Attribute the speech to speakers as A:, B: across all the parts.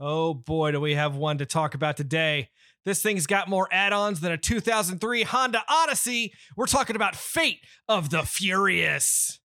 A: Oh boy, do we have one to talk about today. This thing's got more add ons than a 2003 Honda Odyssey. We're talking about Fate of the Furious.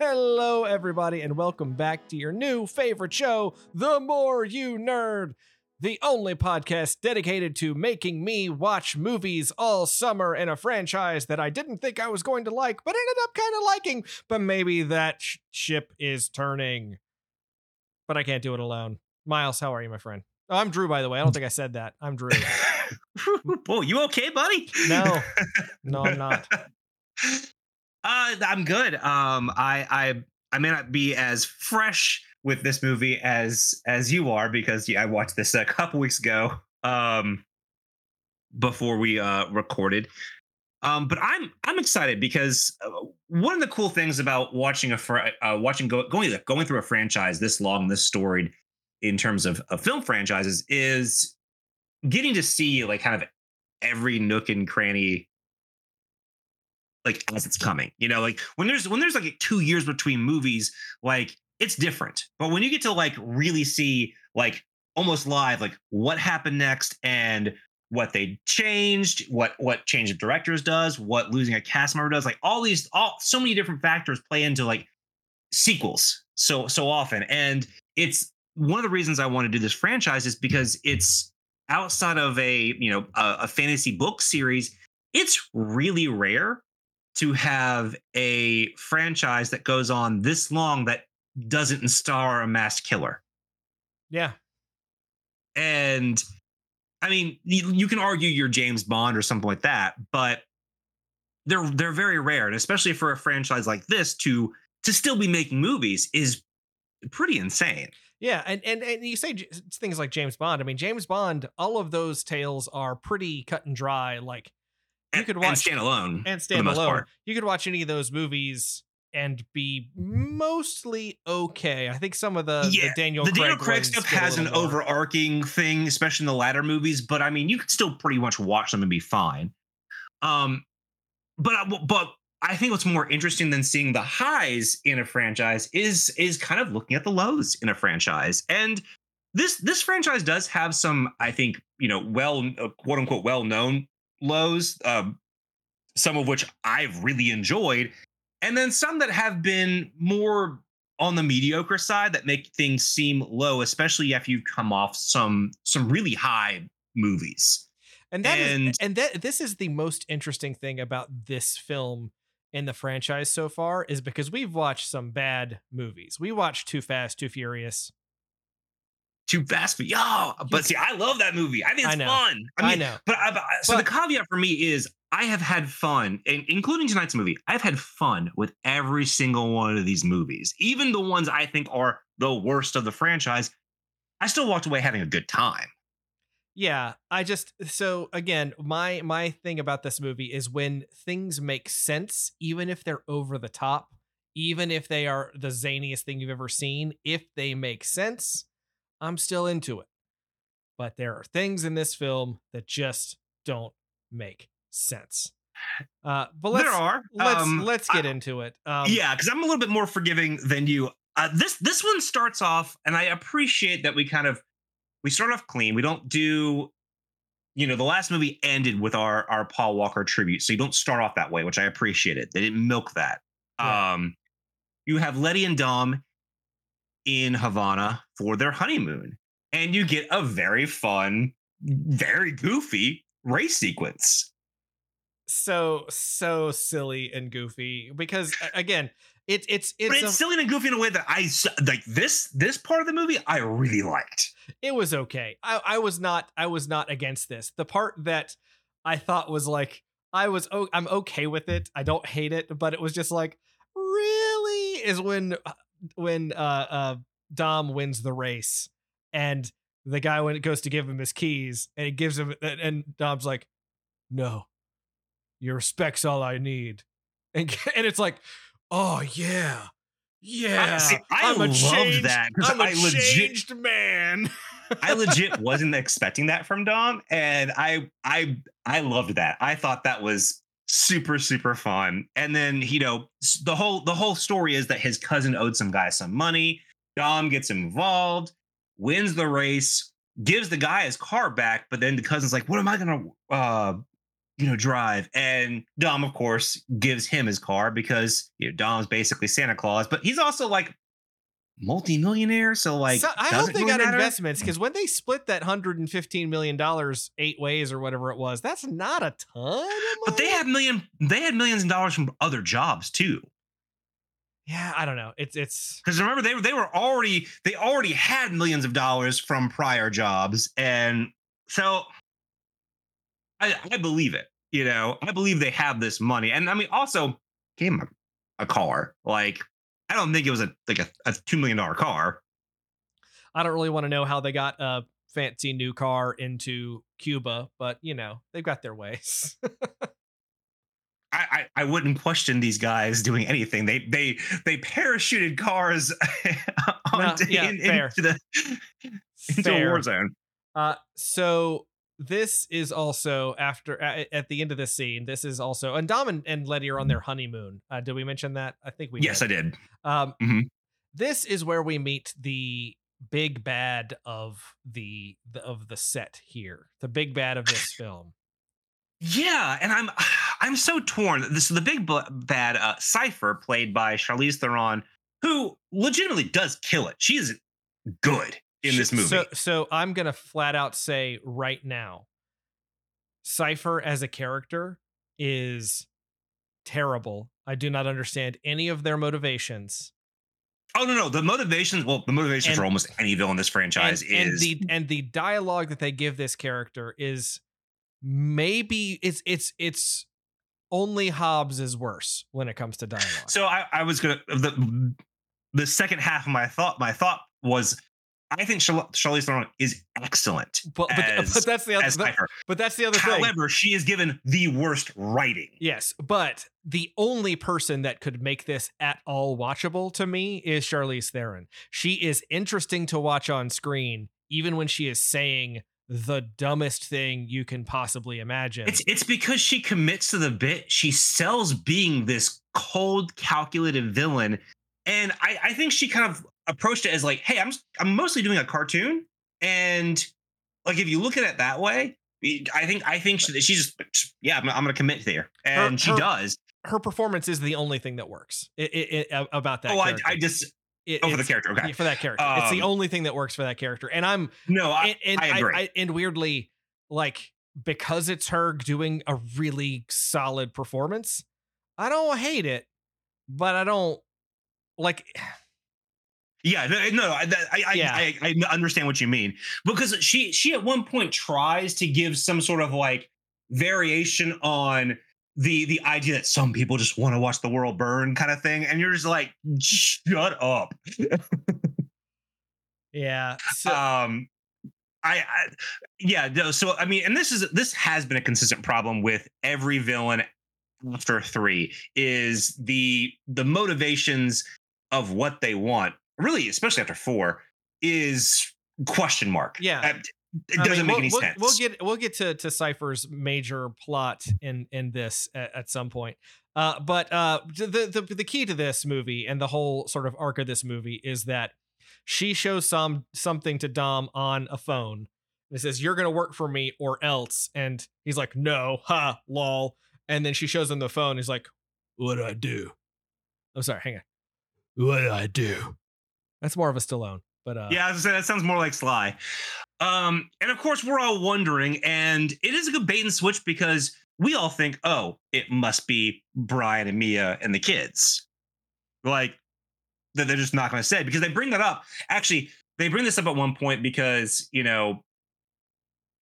A: Hello, everybody, and welcome back to your new favorite show, The More You Nerd, the only podcast dedicated to making me watch movies all summer in a franchise that I didn't think I was going to like, but ended up kind of liking. But maybe that sh- ship is turning. But I can't do it alone. Miles, how are you, my friend? Oh, I'm Drew, by the way. I don't think I said that. I'm Drew.
B: Whoa, you okay, buddy?
A: No, no, I'm not.
B: Uh, I'm good. Um, I I I may not be as fresh with this movie as as you are because yeah, I watched this a couple weeks ago. Um, before we uh recorded. Um, but I'm I'm excited because uh, one of the cool things about watching a fr- uh, watching go, going going through a franchise this long, this storied, in terms of, of film franchises, is getting to see like kind of every nook and cranny like as it's coming. You know, like when there's when there's like two years between movies, like it's different. But when you get to like really see like almost live, like what happened next and what they changed, what what change of directors does, what losing a cast member does, like all these all so many different factors play into like sequels so so often. And it's one of the reasons I want to do this franchise is because it's outside of a you know a, a fantasy book series, it's really rare to have a franchise that goes on this long that doesn't star a masked killer.
A: Yeah.
B: And I mean, you, you, can argue you're James Bond or something like that, but they're they're very rare, and especially for a franchise like this to to still be making movies is pretty insane.
A: Yeah, and and and you say things like James Bond. I mean, James Bond, all of those tales are pretty cut and dry. Like you could watch
B: and stand alone
A: and stand alone. You could watch any of those movies and be mostly okay. I think some of the,
B: yeah,
A: the Daniel
B: the
A: Craig
B: Daniel Craig stuff has an more. overarching thing, especially in the latter movies. But I mean, you could still pretty much watch them and be fine. Um, but uh, but I think what's more interesting than seeing the highs in a franchise is is kind of looking at the lows in a franchise. And this this franchise does have some, I think, you know, well uh, quote unquote well known lows, um, some of which I've really enjoyed, and then some that have been more on the mediocre side that make things seem low, especially if you come off some some really high movies.
A: And that and, is, and that this is the most interesting thing about this film in the franchise so far is because we've watched some bad movies. We watched Too Fast, Too Furious,
B: too fast for y'all. But see, I love that movie. I think it's I fun.
A: I, mean, I know.
B: But, I, so but, the caveat for me is I have had fun, including tonight's movie. I've had fun with every single one of these movies, even the ones I think are the worst of the franchise. I still walked away having a good time.
A: Yeah, I just so again, my my thing about this movie is when things make sense, even if they're over the top, even if they are the zaniest thing you've ever seen, if they make sense, I'm still into it. But there are things in this film that just don't make sense. Uh, but let's,
B: there are.
A: Let's um, let's get I, into it.
B: Um, yeah, because I'm a little bit more forgiving than you. Uh, this this one starts off, and I appreciate that we kind of we start off clean. We don't do, you know, the last movie ended with our our Paul Walker tribute, so you don't start off that way, which I appreciate it. They didn't milk that. Yeah. Um, you have Letty and Dom in Havana for their honeymoon. And you get a very fun, very goofy race sequence.
A: So so silly and goofy because again, it, it's it's
B: but it's a, silly and goofy in a way that I like this this part of the movie I really liked.
A: It was okay. I, I was not I was not against this. The part that I thought was like I was oh I'm okay with it. I don't hate it, but it was just like really is when when uh, uh, Dom wins the race and the guy when it goes to give him his keys and he gives him and Dom's like, no, Your respect's all I need. And and it's like, oh yeah. Yeah.
B: I, see, I
A: I'm a
B: loved
A: changed-
B: that
A: I'm a
B: I legit,
A: changed man.
B: I legit wasn't expecting that from Dom, and I, I, I loved that. I thought that was super, super fun. And then you know the whole the whole story is that his cousin owed some guy some money. Dom gets involved, wins the race, gives the guy his car back, but then the cousin's like, "What am I gonna, uh, you know, drive?" And Dom, of course, gives him his car because you know Dom's basically Santa Claus, but he's also like multimillionaire, so like
A: So- I hope they
B: really
A: got
B: matter.
A: investments because when they split that hundred and fifteen million dollars eight ways or whatever it was, that's not a ton.
B: But they had million, they had millions of dollars from other jobs too.
A: Yeah, I don't know. It's it's
B: Because remember, they were they were already they already had millions of dollars from prior jobs, and so I I believe it. You know, I believe they have this money, and I mean, also gave him a, a car. Like, I don't think it was a like a, a two million dollar car.
A: I don't really want to know how they got a fancy new car into Cuba, but you know they've got their ways.
B: I, I, I wouldn't question these guys doing anything. They they they parachuted cars onto,
A: yeah,
B: in- into the into
A: Fair.
B: a war zone.
A: Uh, so this is also after at, at the end of this scene. This is also and Dom and, and Letty are on their honeymoon. Uh, did we mention that? I think we
B: Yes,
A: did.
B: I did.
A: Um,
B: Mhm.
A: This is where we meet the big bad of the, the of the set here. The big bad of this film.
B: Yeah, and I'm I'm so torn. This is the big bad uh, Cipher, played by Charlize Theron, who legitimately does kill it. She is good in this movie.
A: So, so I'm gonna flat out say right now, Cipher as a character is terrible. I do not understand any of their motivations.
B: oh no, no, the motivations. Well, the motivations
A: And-
B: for almost any villain in this franchise
A: and, and
B: is
A: the and the dialogue that they give this character is maybe it's it's it's only Hobbs is worse when it comes to dialogue.
B: So I, I was gonna the the second half of my thought. My thought was, I think Charlize Theron is excellent
A: but, but,
B: as-
A: but that's the other that- but that's the other thing.
B: However, she is given the worst writing.
A: Yes, but the only person that could make this at all watchable to me is Charlize Theron. She is interesting to watch on screen, even when she is saying the dumbest thing you can possibly imagine.
B: It's it's because she commits to the bit. She sells being this cold, calculated villain, and I, I think she kind of approached it as like, "Hey, I'm I'm mostly doing a cartoon, and like if you look at it that way, I think I think she, she just yeah, I'm, I'm gonna commit there, and
A: Her-
B: she
A: her-
B: does.
A: Her performance is the only thing that works it, it, it- about that.
B: oh, I. I just
A: It-
B: oh for the character. Okay,
A: for that character. it's the
B: Um,
A: only thing that works for that character, and I'm
B: no, I,
A: and, and
B: I agree.
A: I, and weirdly, like because it's her doing a really solid performance, I don't hate it, but I don't like.
B: Yeah, no, no I, I, I,
A: Yeah.
B: I, I understand what you mean because she, she at one point tries to give some sort of like variation on the the idea that some people just want to watch the world burn kind of thing, and you're just like, shut up.
A: Yeah. So,
B: um, I, I, yeah, no, so I mean, and this is this has been a consistent problem with every villain after three is the the motivations of what they want really especially after four is question mark
A: Yeah.
B: It doesn't
A: mean,
B: make
A: we'll,
B: any
A: we'll-
B: sense
A: We'll get we'll get to to Cipher's major plot in in this at, at some point. Uh, but uh, the, the the key to this movie and the whole sort of arc of this movie is that she shows some something to Dom on a phone. It says, "You're gonna work for me or else," and he's like, "No, ha, lol." And then she shows him the phone. He's like, "What do I do?" I'm sorry, hang on. What do I do? That's more of a Stallone, but uh,
B: yeah, I was gonna say, that sounds more like Sly. Um, and of course, we're all wondering, and it is a good bait and switch because we all think, oh, it must be Brian and Mia and the kids. Like, that they're just not going to say because they bring that up. Actually, they bring this up at one point because, you know,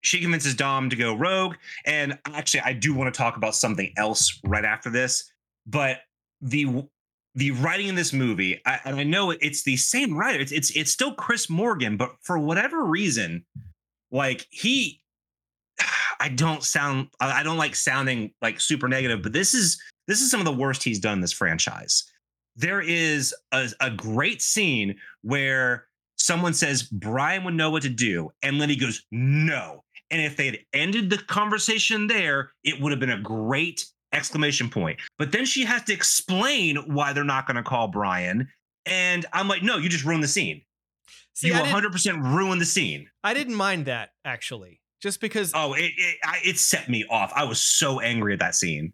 B: she convinces Dom to go rogue. And actually, I do want to talk about something else right after this. But the the writing in this movie, I, and I know it's the same writer. It's it's it's still Chris Morgan, but for whatever reason, like he, I don't sound I don't like sounding like super negative, but this is this is some of the worst he's done this franchise. There is a, a great scene where someone says Brian would know what to do, and Letty goes, no. And if they had ended the conversation there, it would have been a great exclamation point. But then she has to explain why they're not going to call Brian. And I'm like, no, you just ruined the scene.
A: See,
B: you 100% ruined the scene.
A: I didn't mind that actually, just because.
B: Oh, it, it, I, it set me off. I was so angry at that scene.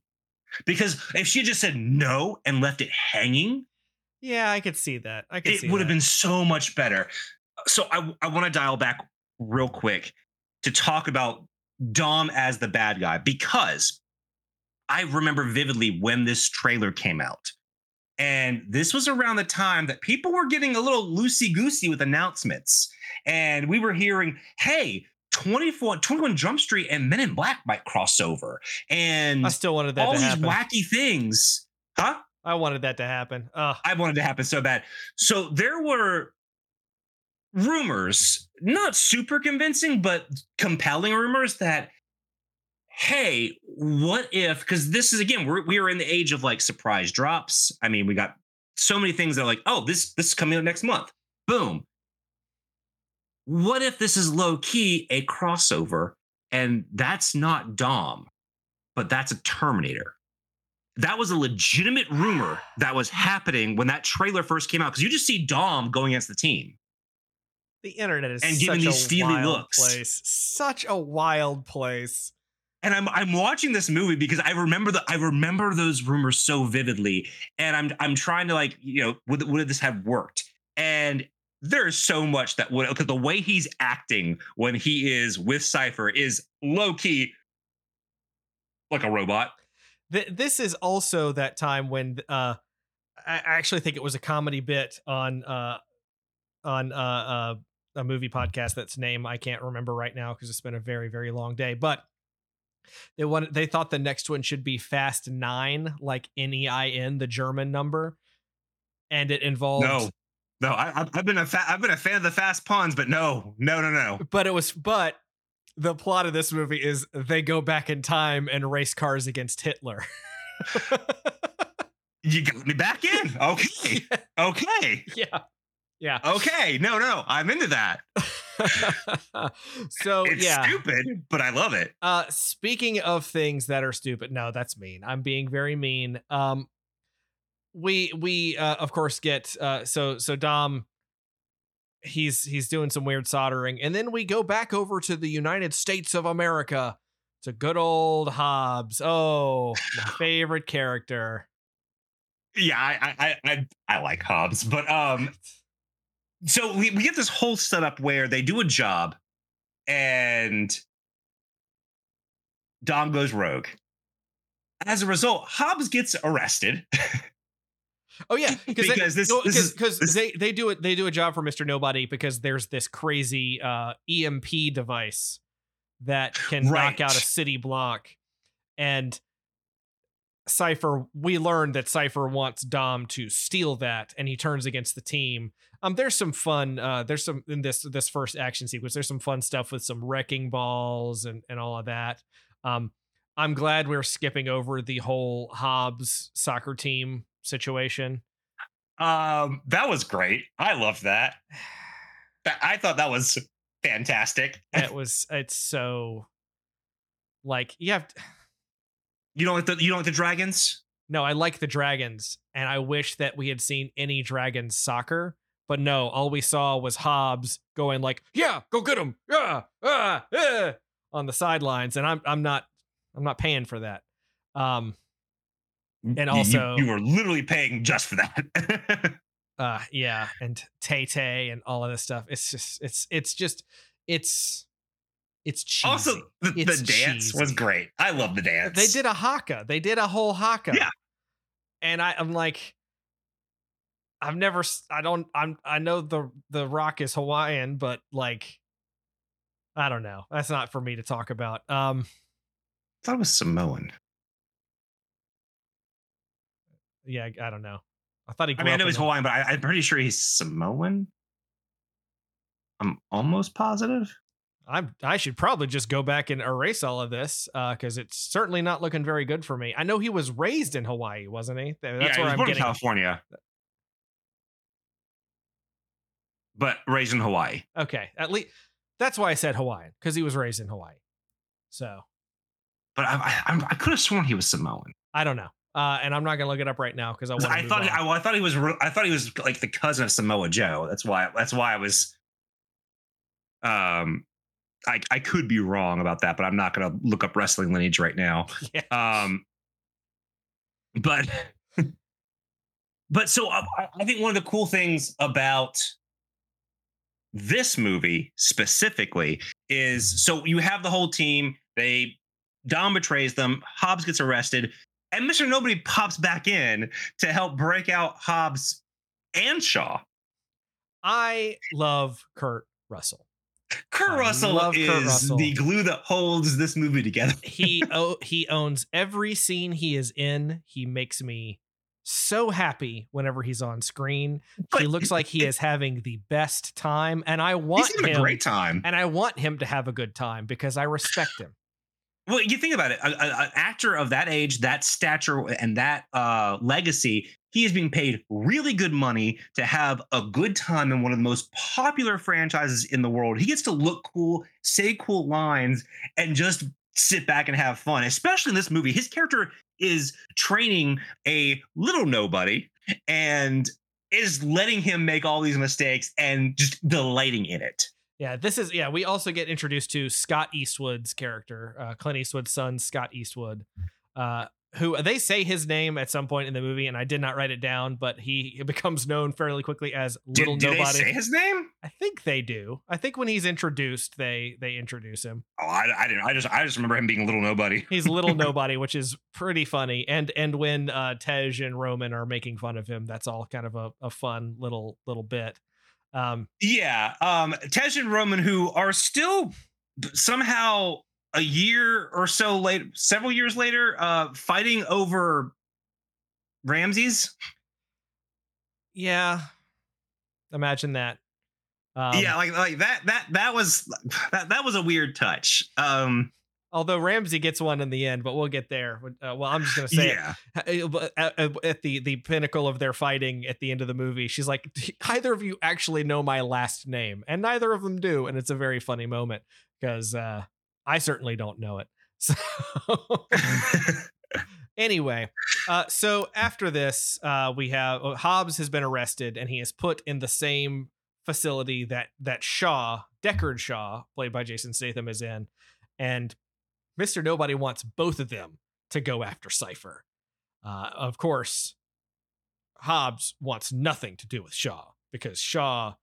B: Because if she had just said no and left it hanging,
A: Yeah, I could see that. I could
B: it would have been so much better. So I, I want to dial back real quick to talk about Dom as the bad guy because I remember vividly when this trailer came out. And this was around the time that people were getting a little loosey goosey with announcements. And we were hearing, hey, 24, 21 Jump Street and Men in Black might cross over. And
A: I still wanted that to happen.
B: all these
A: happen.
B: wacky things. Huh?
A: I wanted that to happen. Uh,
B: I wanted to happen so bad. So there were rumors, not super convincing, but compelling rumors that, hey, what if? Because this is again, we're we are in the age of like surprise drops. I mean, we got so many things that are like, oh, this this is coming out next month. Boom. What if this is low key a crossover, and that's not Dom, but that's a Terminator? that was a legitimate rumor that was happening when that trailer first came out because you just see Dom going against the team.
A: the internet is
B: And
A: such
B: giving these
A: a
B: steely
A: wild
B: looks.
A: place. Such a wild place.
B: And I'm I'm watching this movie because I remember the I remember those rumors so vividly, and I'm I'm trying to like you know would would this have worked? And there's so much that would because the way he's acting when he is with Cipher is low key like a robot.
A: Th- this is also that time when uh, I I actually think it was a comedy bit on uh, on uh, uh, a movie podcast that's name I can't remember right now because it's been a very very long day. But they wanted they thought the next one should be Fast Nine, like N E I N, the German number, and it involved.
B: No, no, I, I've- I've been a fa- I've been a fan of the fast pawns, but no, no, no, no.
A: But it was but. The plot of this movie is they go back in time and race cars against Hitler.
B: You got me back in. Okay. Okay.
A: yeah. Yeah.
B: Okay. No, no. I'm into that.
A: so
B: It's
A: yeah.
B: stupid, but I love it.
A: Uh speaking of things that are stupid, no, that's mean. I'm being very mean. Um we we uh of course get uh so so Dom he's he's doing some weird soldering and then we go back over to the United States of America to good old Hobbs. Oh, my favorite character.
B: Yeah, I I I, I like Hobbs, but um so we, we get this whole setup where they do a job and Dom goes rogue. As a result, Hobbs gets arrested.
A: Oh yeah,
B: Because this- this is-
A: because
B: this-
A: they they do it they do a job for Mister Nobody because there's this crazy uh, EMP device that can knock out a city block, and Cipher. We learned that Cipher wants Dom to steal that, and he turns against the team. Um, there's some fun. Uh, there's some in this this first action sequence. There's some fun stuff with some wrecking balls and and all of that. Um, I'm glad we're skipping over the whole Hobbs soccer team situation.
B: Um, that was great. I loved that. That- I thought that was fantastic.
A: it was it's so like you have
B: You don't like the you don't like the dragons?
A: no i like the dragons and i wish that we had seen any dragons soccer but no all we saw was hobbs going like yeah go get him yeah ah, yeah, on the sidelines and i'm i'm not i'm not paying for that um And
B: You- you-
A: also-
B: you, were literally paying just for that.
A: uh yeah and tay tay and all of this stuff it's just it's it's just it's it's cheesy.
B: also, the, the
A: It's
B: dance was great. I love the dance.
A: They did a haka. They did a whole haka.
B: Yeah.
A: And I, I'm like, I've never, I don't, I'm, I know the the Rock is Hawaiian, but like, I don't know. That's not for me to talk about. Um,
B: I thought it was Samoan.
A: yeah, I, don't know. I thought he.
B: I mean, I know he's
A: the-
B: Hawaiian, but I, I'm pretty sure he's Samoan. I'm almost positive.
A: I'm I should probably just go back and erase all of this because it's certainly not looking very good for me. I know he was raised in Hawaii, wasn't he? That's
B: yeah, he
A: where
B: was
A: I'm
B: born in
A: getting.
B: California, but raised in Hawaii.
A: Okay, at least that's why I said Hawaiian because he was raised in Hawaii. So
B: But I, I, I could have sworn he was Samoan.
A: I don't know, uh, and I'm not gonna look it up right now because I.
B: I thought I, well, I thought he was I thought he was like the cousin of Samoa Joe. That's why that's why I was um I I could be wrong about that, but I'm not gonna look up wrestling lineage right now.
A: Yeah.
B: Um but but so uh, I, I think one of the cool things about this movie specifically is so you have the whole team they Dom betrays them Hobbs gets arrested and Mr. Nobody pops back in to help break out Hobbs and Shaw.
A: I love Kurt Russell.
B: Kurt Russell
A: love Kurt
B: is
A: Russell.
B: the glue that holds this movie together.
A: He oh he owns every scene he is in. He makes me so happy whenever he's on screen. he looks like he is having the best time, and I want him.
B: a great time.
A: and I want him to have a good time because I respect him.
B: Well, you think about it, an actor of that age, that stature, and that uh, legacy, he is being paid really good money to have a good time in one of the most popular franchises in the world. He gets to look cool, say cool lines, and just sit back and have fun. Especially in this movie, his character is training a little nobody and is letting him make all these mistakes and just delighting in it.
A: Yeah, this is yeah. We also get introduced to Scott Eastwood's character, uh, Clint Eastwood's son, Scott Eastwood, uh, who they say his name at some point in the movie, and I did not write it down, but he, becomes known fairly quickly as
B: Did,
A: Little
B: did they
A: Nobody.
B: say his name?
A: I think they do. I think when he's introduced, they they introduce him.
B: Oh, I, I didn't. I just I just remember him being little nobody.
A: He's Little Nobody, which is pretty funny. And and when uh, Tej and Roman are making fun of him, that's all kind of a, a fun little little bit. Um,
B: Yeah, um, Tej and Roman, who are still somehow a year or so later, several years later, uh, fighting over Ramsey.
A: yeah, imagine that. Um,
B: yeah, like like that that that was that that was a weird touch. Um,
A: Although Ramsey gets one in the end, but we'll get there. Uh, well, I'm just gonna say
B: yeah,
A: it. Uh, At, at- at the the pinnacle of their fighting at the end of the movie, she's like, "Either of you actually know my last name?" And neither of them do, and it's a very funny moment because uh, I certainly don't know it. So anyway, uh, so after this, uh, we have uh, Hobbs has been arrested and he is put in the same facility that that Shaw, Deckard Shaw, played by Jason Statham, is in, and Mister Nobody wants both of them to go after Cipher. Uh, of course, Hobbs wants nothing to do with Shaw because Shaw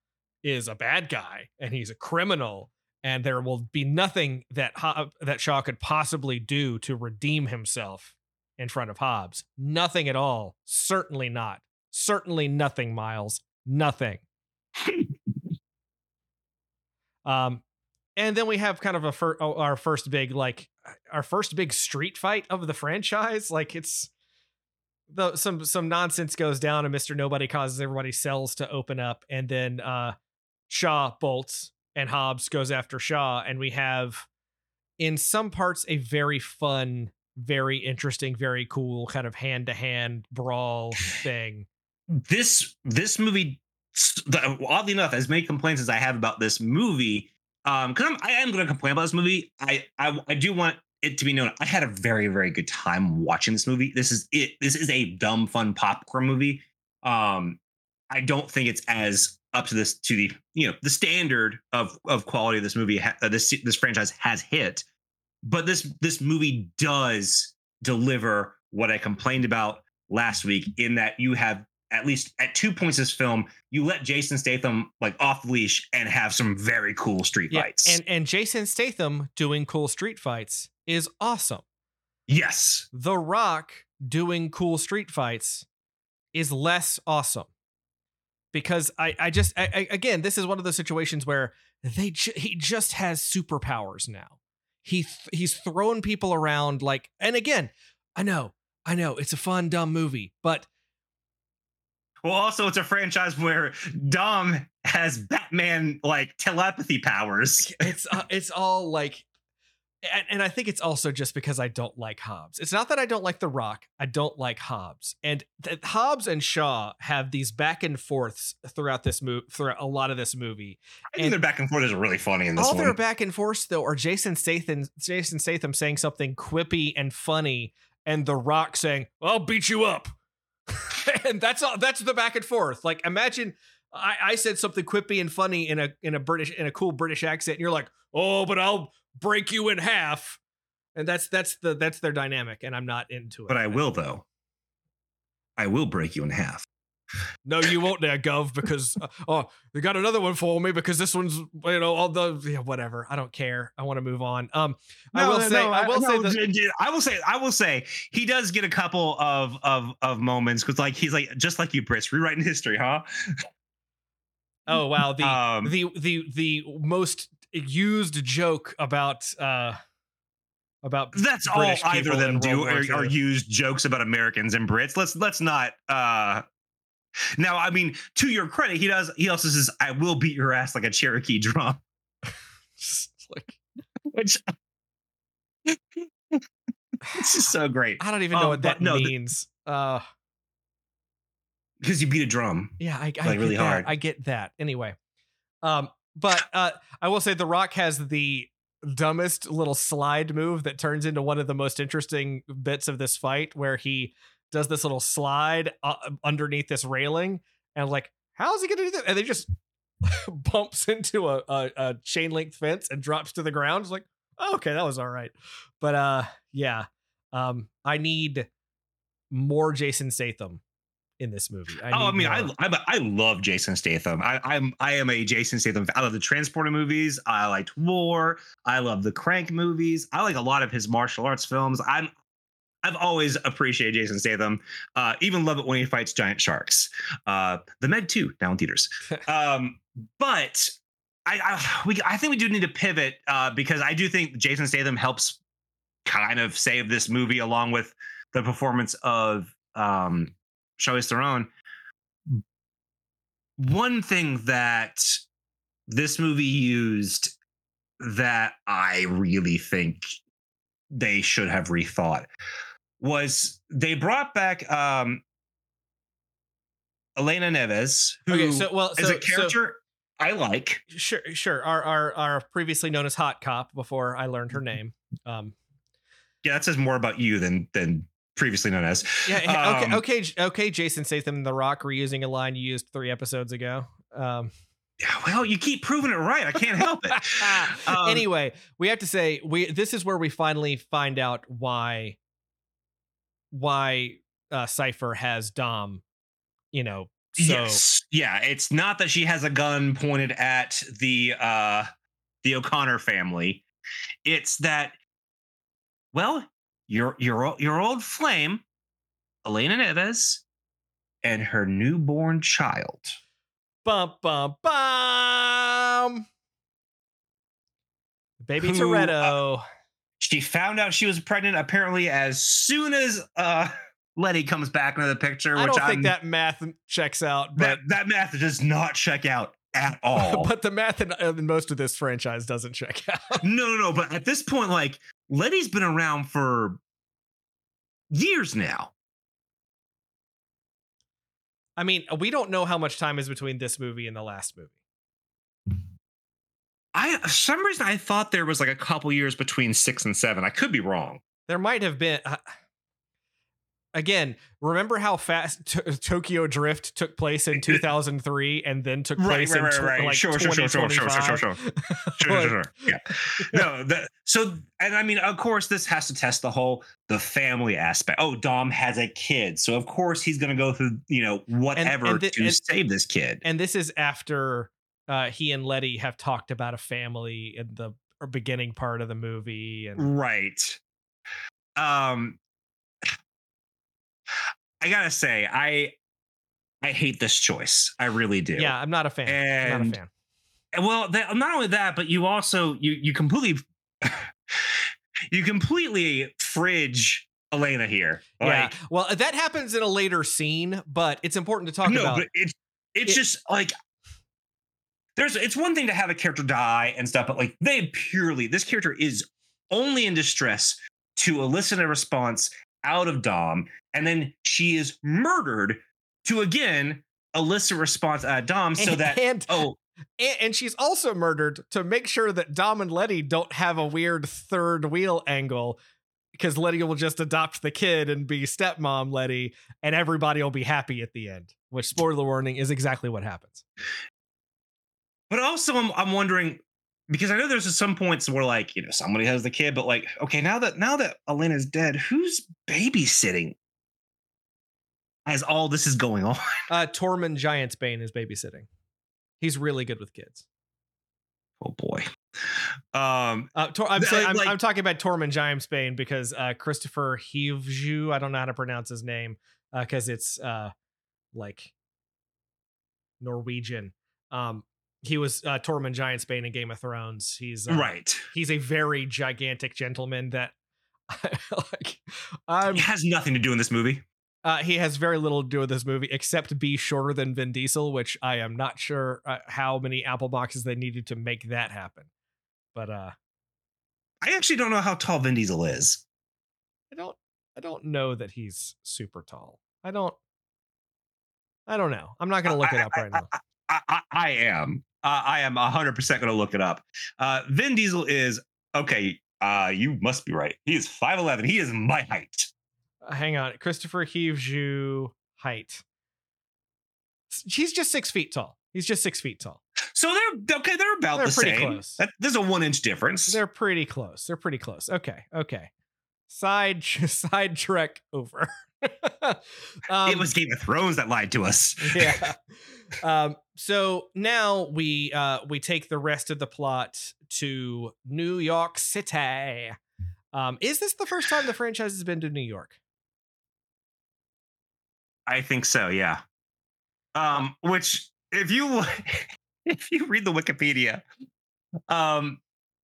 A: is a bad guy and he's a criminal and there will be nothing that Hob- that Shaw could possibly do to redeem himself in front of Hobbs. Nothing at all. Certainly not. Certainly nothing, Miles. Nothing. um, and then we have kind of a fir- oh, our first big like our first big street fight of the franchise. Like it's the some some nonsense goes down and Mr. Nobody causes everybody's cells to open up and then uh Shaw bolts and Hobbs goes after Shaw and we have in some parts a very fun, very interesting, very cool kind of hand-to-hand brawl thing.
B: this this movie oddly enough as many complaints as i have about this movie um because i'm i am going to complain about this movie. I, I i do want it to be known i had a very very good time watching this movie. This is it this is a dumb fun popcorn movie. Um i don't think it's as up to this to the you know the standard of of quality of this movie ha- uh, this this franchise has hit but this this movie does deliver what i complained about last week in that you have at least at two points this film, you let Jason Statham like off the leash and have some very cool street
A: Yeah,
B: fights.
A: and and Jason Statham doing cool street fights is awesome.
B: yes,
A: The Rock doing cool street fights is less awesome because I, I just I, I- again this is one of those situations where they ju- he just has superpowers now. He th- he's throwing people around like and again I know I know it's a fun dumb movie but
B: well, also it's a franchise where Dom has Batman like telepathy powers.
A: it's uh, it's all like and, and I think it's also just because I don't like Hobbs. It's not that I don't like The Rock. I don't like Hobbs. And th- Hobbs and Shaw have these back and forths throughout this movie, throughout a lot of this movie.
B: I think their back and forth is really funny in this
A: All
B: one.
A: their back and forths though are Jason Statham, Jason Statham saying something quippy and funny, and The Rock saying, "I'll beat you up," and that's all. That's the back and forth. Like imagine. I, I said something quippy and funny in a in a British in a cool British accent, and you're like, "Oh, but I'll break you in half," and that's that's the that's their dynamic, and I'm not into it.
B: but I will though. I will break you in half.
A: No, you won't there, Gov, because uh, oh, they got another one for me because this one's you know all the yeah whatever. I don't care. I want to move on. Um, I will say I will say
B: no,
A: that
B: j- j- I will say I will say he does get a couple of of of moments because like he's like just like you, Briss, rewriting history, huh?
A: oh wow the
B: Um,
A: the the the most used joke about uh about
B: That's
A: British
B: all either of them do are, are
A: II.
B: use jokes about Americans and Brits. Let's let's not uh now I mean to your credit, he does he also says, I will beat your ass like a Cherokee drum.
A: like
B: Which this is so great.
A: I don't even know
B: Um,
A: what that
B: no, the-
A: means. uh
B: Because you beat a drum.
A: yeah, I, I
B: like, really
A: that.
B: hard.
A: I get that. Anyway, um, but uh, I will say The Rock has the dumbest little slide move that turns into one of the most interesting bits of this fight, where he does this little slide uh, underneath this railing, and like, how's he gonna do that? And they just bumps into a, a, a chain link fence and drops to the ground. It's like, oh, okay, that was all right. But uh, yeah, um, I need more Jason Statham in this movie.
B: oh, I mean, I. I I love Jason Statham. I, I'm I am a Jason Statham. I love the Transporter movies. I liked War. I love the Crank movies. I like a lot of his martial arts films. I'm I've always appreciated Jason Statham. Uh, even love it when he fights giant sharks. Uh, the Meg 2 now in theaters. um, but I, I we I think we do need to pivot uh, because I do think Jason Statham helps kind of save this movie along with the performance of um, Charlize Theron. One thing that this movie used that I really think they should have rethought was they brought back um Elena Neves, who
A: okay, so well,
B: is a character I like.
A: sure, sure. Our, our our previously known as Hot Cop before I learned her name. Um,
B: Yeah, that says more about you than than previously known as.
A: yeah, okay,
B: Um,
A: okay, J- okay. Jason Statham, The Rock, reusing a line you used three episodes ago. Um,
B: Yeah, well, you keep proving it right. I can't help it. Um,
A: anyway, we have to say we this is where we finally find out why why uh Cipher has Dom, you know, so
B: yes. Yeah, it's not that she has a gun pointed at the uh the O'Connor family. It's that well, your your your old flame, Elena Neves, and her newborn child.
A: bum bum bum. Baby
B: Who, uh,
A: Toretto.
B: She found out she was pregnant apparently as soon as uh Letty comes back into the picture,
A: I
B: which
A: don't
B: I'm,
A: think that math checks out, but
B: that that math does not check out at all.
A: but the math in, uh, in most of this franchise doesn't check out.
B: No, no, no. But at this point, like Letty's been around for years now.
A: I mean, uh, we don't know how much time is between this movie and the last movie.
B: I uh, for some reason I thought there was like a couple years between six and seven. I could be wrong.
A: There might have been. Uh, again, remember how fast T- Tokyo Drift took place in 2003 and then took place in tw- like
B: sure, sure, sure, sure, sure, sure, sure,
A: 2025?
B: sure, sure, sure, sure. Yeah. No, the, so and I mean, of course, this has to test the whole the family aspect. Oh, Dom has a kid, so of course he's going to go through you know whatever
A: and thi-
B: to
A: and-
B: save this kid.
A: and this is after uh, he and Letty have talked about a family in the beginning part of the movie, and
B: Right. Um I gotta say, I I hate this choice. I really do.
A: yeah, I'm not a fan. I'm
B: And-
A: not a fan.
B: And Well, that, not only that, but you also you you completely you completely fridge Elena here.
A: yeah.
B: Like,
A: Well, that happens in a later scene, but it's important to talk
B: no,
A: about.
B: but it's it's
A: It-
B: just like there's it's one thing to have a character die and stuff, but like they purely this character is only in distress to elicit a response out of Dom, and then she is murdered to again elicit response out of Dom, so that
A: and,
B: oh
A: and and she's also murdered to make sure that Dom and Letty don't have a weird third wheel angle because Letty will just adopt the kid and be stepmom Letty, and everybody will be happy at the end. Which spoiler warning is exactly what happens.
B: But also, I'm I'm wondering because I know there's some points where like you know somebody has the kid, but like okay now that now that Elena's dead, who's babysitting as all this is going on?
A: Uh, Tormund Giantsbane is babysitting. He's really good with kids.
B: Oh boy. Um,
A: Uh, Tor- I'm saying I'm,
B: like-
A: I'm talking about Tormund Giantsbane because uh, Kristofer Hivju, I don't know how to pronounce his name because it's uh, like Norwegian. Um, he was uh, Tormund Giantsbane in Game of Thrones. He's uh,
B: right.
A: He's a very gigantic gentleman that like. I'm
B: has nothing to do in this movie.
A: uh, he has very little to do with this movie except be shorter than Vin Diesel, which I am not sure uh, how many apple boxes they needed to make that happen. But uh,
B: I actually don't know how tall Vin Diesel is.
A: I don't I don't know that he's super tall. I don't I don't know. I'm not gonna look it up right now.
B: I, I, I am. Uh, I am 100% going to look it up. Uh, Vin Diesel is, okay, uh, you must be right. He is 5'11. He is my height.
A: Uh, hang on. Kristofer Hivju height. He's just six feet tall. He's just six feet tall.
B: So they're, okay, they're about
A: They're
B: the
A: pretty
B: same.
A: close.
B: That, there's a one inch difference.
A: They're pretty close. They're pretty close. Okay. Okay. Side side trek over. um,
B: it was Game of Thrones that lied to us.
A: yeah. Um, so now we uh we take the rest of the plot to New York City. Um, is this the first time the franchise has been to New York?
B: I think so, yeah. Um, which if you if you read the Wikipedia, um,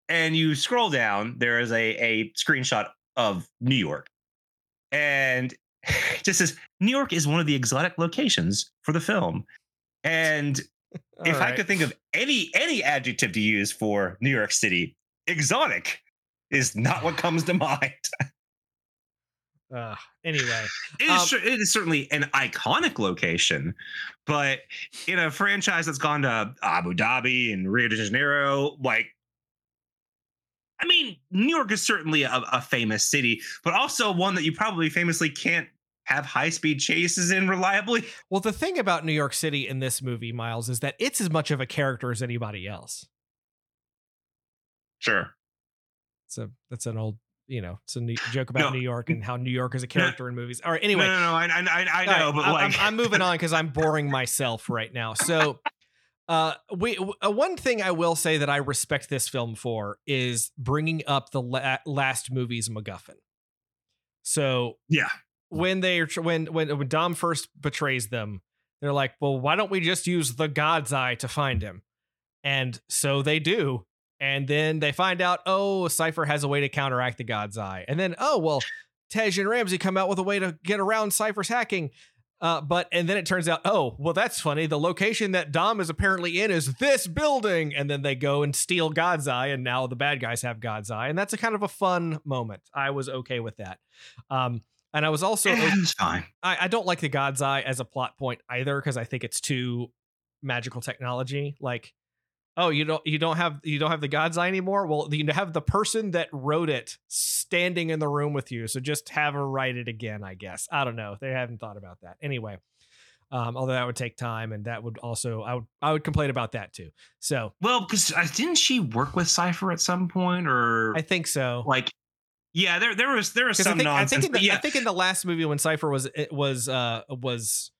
B: and you scroll down, there is a a screenshot of New York, and just says New York is one of the exotic locations for the film. And if
A: All
B: I could think of any any adjective to use for New York City, exotic is not what comes to mind.
A: Uh, anyway,
B: It is,
A: Um,
B: it is certainly an iconic location, but in a franchise that's gone to Abu Dhabi and Rio de Janeiro, like, I mean, New York is certainly a, a famous city, but also one that you probably famously can't have high speed chases in reliably.
A: well, the thing about New York City in this movie, Miles, is that it's as much of a character as anybody else.
B: Sure.
A: So that's an old, you know, it's a new, joke about
B: No.
A: New York and how New York is a character in movies. All right, anyway,
B: no, no, no. I, I, I know,
A: right,
B: but
A: I'm,
B: like,
A: I'm, I'm moving on because I'm boring myself right now. So, uh, we uh, one thing I will say that I respect this film for is bringing up the la- last movie's MacGuffin. So
B: yeah,
A: when they when when when Dom first betrays them, they're like, "Well, why don't we just use the God's Eye to find him?" And so they do. And then they find out, oh, Cipher has a way to counteract the God's Eye. And then, oh, well, Tej and Ramsey come out with a way to get around Cipher's hacking. Uh, but and then it turns out, oh, well, that's funny. The location that Dom is apparently in is this building. And then they go and steal God's Eye, and now the bad guys have God's Eye. And that's a kind of a fun moment. I was okay with that. Um, and I was also
B: fine.
A: I, I don't like the God's Eye as a plot point either because I think it's too magical technology. Like, oh, you don't you don't have you don't have the God's Eye anymore. Well, you have the person that wrote it standing in the room with you, so just have her write it again. I guess I don't know. They haven't thought about that anyway. Um, although that would take time, and that would also I would I would complain about that too. So
B: Well, because uh, didn't she work with Cipher at some point, or
A: I think so.
B: like, yeah, there there was there was
A: 'Cause I
B: some
A: think, I
B: nonsense.
A: think in the,
B: yeah,
A: I think in the last movie when Cipher was it was uh was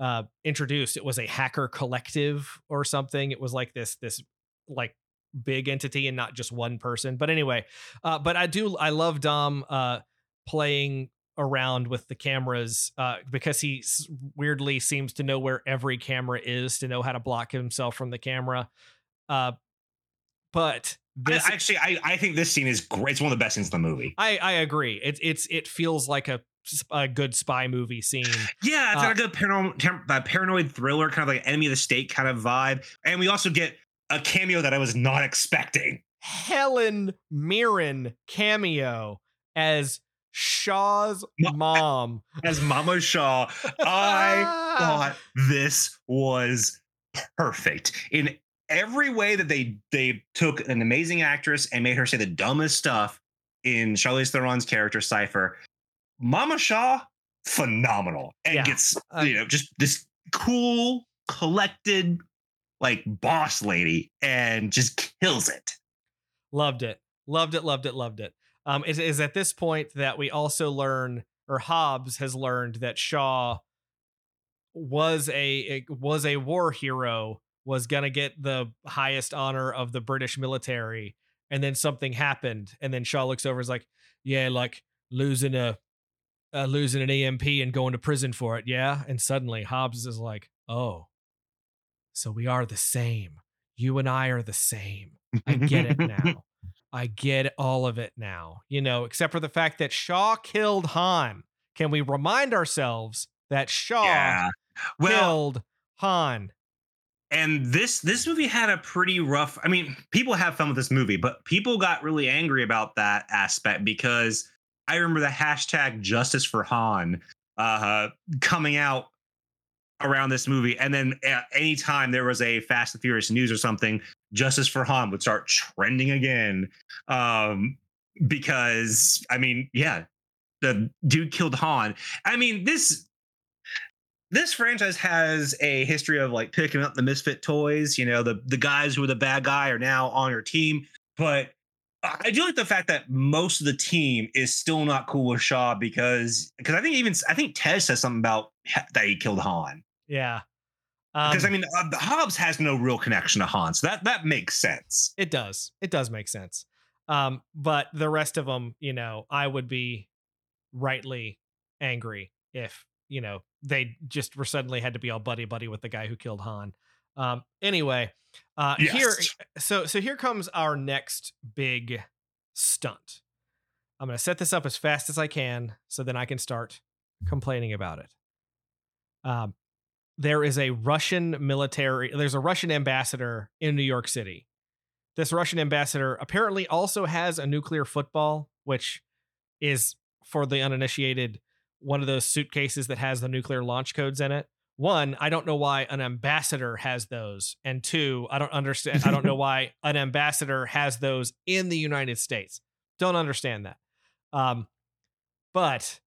A: uh introduced, it was a hacker collective or something. It was like this this like big entity and not just one person. But anyway, uh but I do I love Dom uh playing around with the cameras uh because he weirdly seems to know where every camera is to know how to block himself from the camera. Uh but this
B: I, actually, I, I think this scene is great. It's one of the best scenes in the movie.
A: I, I agree. It's it's it feels like a a good spy movie scene.
B: Yeah, it's
A: Uh,
B: like a good paranoid, paranoid thriller, kind of like enemy of the state kind of vibe. And we also get a cameo that I was not expecting.
A: Helen Mirren cameo as Shaw's mom.
B: As Mama Shaw, I thought this was perfect in every way that they they took an amazing actress and made her say the dumbest stuff in Charlize Theron's character Cipher. Mama Shaw, phenomenal, and
A: Yeah.
B: gets
A: Uh,
B: you know just this cool, collected, like boss lady, and just kills it.
A: Loved it. Loved it. Loved it. Loved it. Um, it is at this point that we also learn, or Hobbs has learned that Shaw was a was a war hero, was gonna get the highest honor of the British military, and then something happened, and then Shaw looks over, and is like, "Yeah, like losing a uh, losing an EMP and going to prison for it, yeah." And suddenly Hobbs is like, "Oh, so we are the same. You and I are the same." I get it now. I get all of it now. You know, except for the fact that Shaw killed Han. Can we remind ourselves that Shaw
B: yeah. Well,
A: killed Han?
B: and this this movie had a pretty rough i mean people have fun with this movie but people got really angry about that aspect because i remember the hashtag justice for han uh coming out around this movie and then uh, anytime there was a fast and furious news or something justice for han would start trending again um because i mean yeah the dude killed han i mean this this franchise has a history of like picking up the misfit toys. You know, the the guys who were the bad guy are now on your team. But I do like the fact that most of the team is still not cool with Shaw because because I think even I think Tej says something about that he killed Han.
A: Yeah. Um,
B: Because I mean, uh, the Hobbs has no real connection to Han, so that that makes sense.
A: it does. It does make sense. Um, but the rest of them, you know, I would be rightly angry if you know they just were suddenly had to be all buddy buddy with the guy who killed Han. Um, anyway, uh, here, so so here comes our next big stunt. I'm gonna set this up as fast as I can, so then I can start complaining about it. Um, there is a Russian military. There's a Russian ambassador in New York City. This Russian ambassador apparently also has a nuclear football, which is for the uninitiated one of those suitcases that has the nuclear launch codes in it. One, I don't know why an ambassador has those, and two, I don't understand. I don't know why an ambassador has those in the United States. Don't understand that. Um, but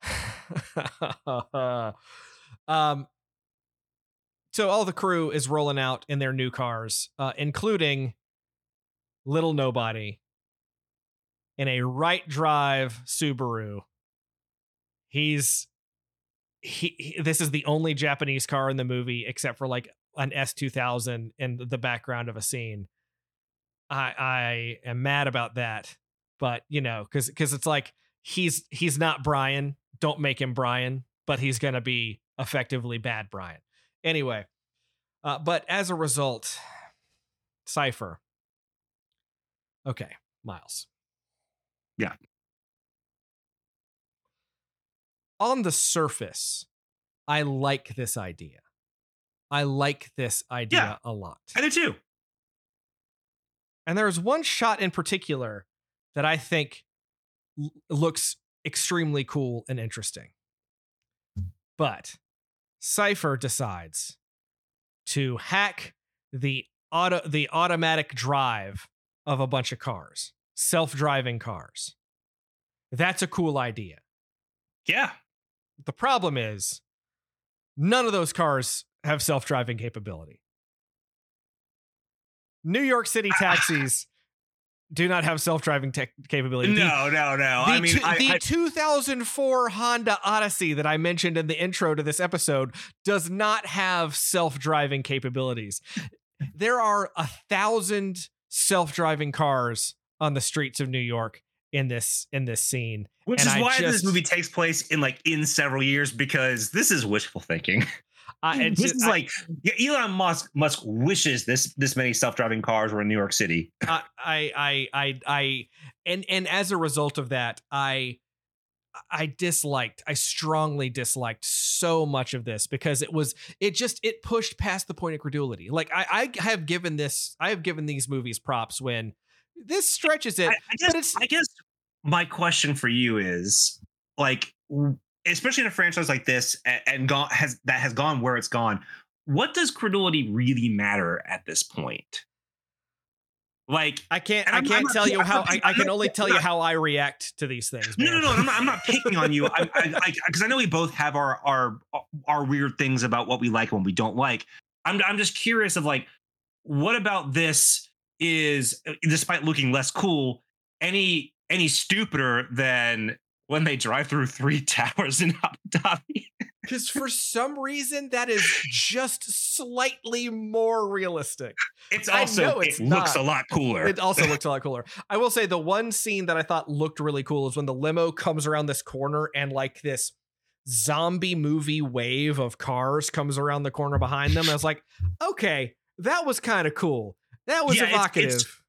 A: um, so all the crew is rolling out in their new cars, uh, including little nobody in a right drive Subaru. He's he, this is the only Japanese car in the movie except for like an S2000 in the background of a scene. I I am mad about that, but you know, cuz cuz it's like he's he's not Brian. Don't make him Brian, but he's going to be effectively bad Brian. Anyway, uh, but as a result, Cipher. Okay, Miles.
B: Yeah.
A: On the surface, I like this idea. I like this idea
B: Yeah.
A: a lot.
B: I do too.
A: And there's one shot in particular that I think l- looks extremely cool and interesting. But Cipher decides to hack the auto the automatic drive of a bunch of cars, self-driving cars. That's a cool idea.
B: Yeah.
A: The problem is none of those cars have self-driving capability. New York City taxis do not have self-driving tech capability. The-
B: No, no, no.
A: the,
B: I mean,
A: two-
B: I,
A: the
B: I-
A: 2004 Honda Odyssey that I mentioned in the intro to this episode does not have self-driving capabilities. There are a thousand self-driving cars on the streets of New York in this in this scene.
B: which
A: and
B: is
A: I
B: why
A: just-
B: this movie takes place in like in several years because this is wishful thinking.
A: It's
B: this
A: just-
B: is
A: I-
B: like Elon Musk Musk wishes this this many self driving cars were in New York City.
A: I, I, I, I, and and as a result of that, I, I disliked, I strongly disliked so much of this because it was, it just, it pushed past the point of credulity. Like I, I have given this, I have given these movies props when this stretches it,
B: I, I guess
A: but it's
B: I guess my question for you is like especially in a franchise like this and, and gone has that has gone where it's gone. What does credulity really matter at this point? Like
A: I can't, I can't
B: not
A: tell you
B: I'm
A: how,
B: not
A: I, I can only tell you how I react to these things.
B: no,
A: man.
B: no, no. I'm not, I'm not picking on you. I, I, because I, know we both have our our our weird things about what we like and what we don't like. I'm I'm just curious of like, what about this is, uh, despite looking less cool, any any stupider than when they drive through three towers in Abu Dhabi?
A: Because for some reason that is just slightly more realistic.
B: It's
A: I
B: also
A: know it's
B: it looks a lot cooler.
A: It also looks a lot cooler. I will say the one scene that I thought looked really cool is when the limo comes around this corner and like this zombie movie wave of cars comes around the corner behind them. I was like, okay, that was kind of cool. That was
B: Yeah,
A: evocative.
B: it's- it's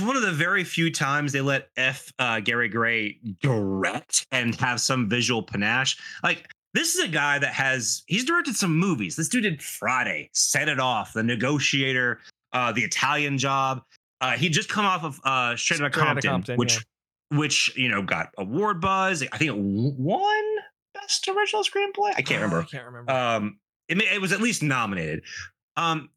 B: one of the very few times they let F uh, Gary Gray direct and have some visual panache. Like this is a guy that has he's directed some movies. This dude did Friday, Set It Off, The Negotiator, uh, The Italian Job. Uh, he just come off of uh, Straight Outta Compton,
A: Compton,
B: which
A: yeah.
B: which you know got award buzz. I think it won best original screenplay. I can't remember.
A: I can't remember.
B: um it, it was at least nominated um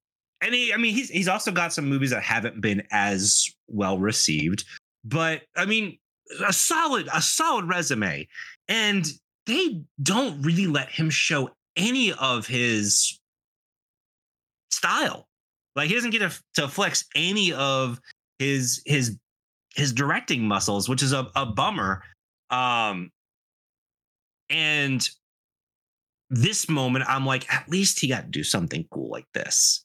B: and he, i mean he's he's also got some movies that haven't been as well received but i mean a solid a solid resume. And they don't really let him show any of his style. Like he doesn't get to, to flex any of his his his directing muscles which is a, a bummer. Um and this moment i'm like at least he got to do something cool like this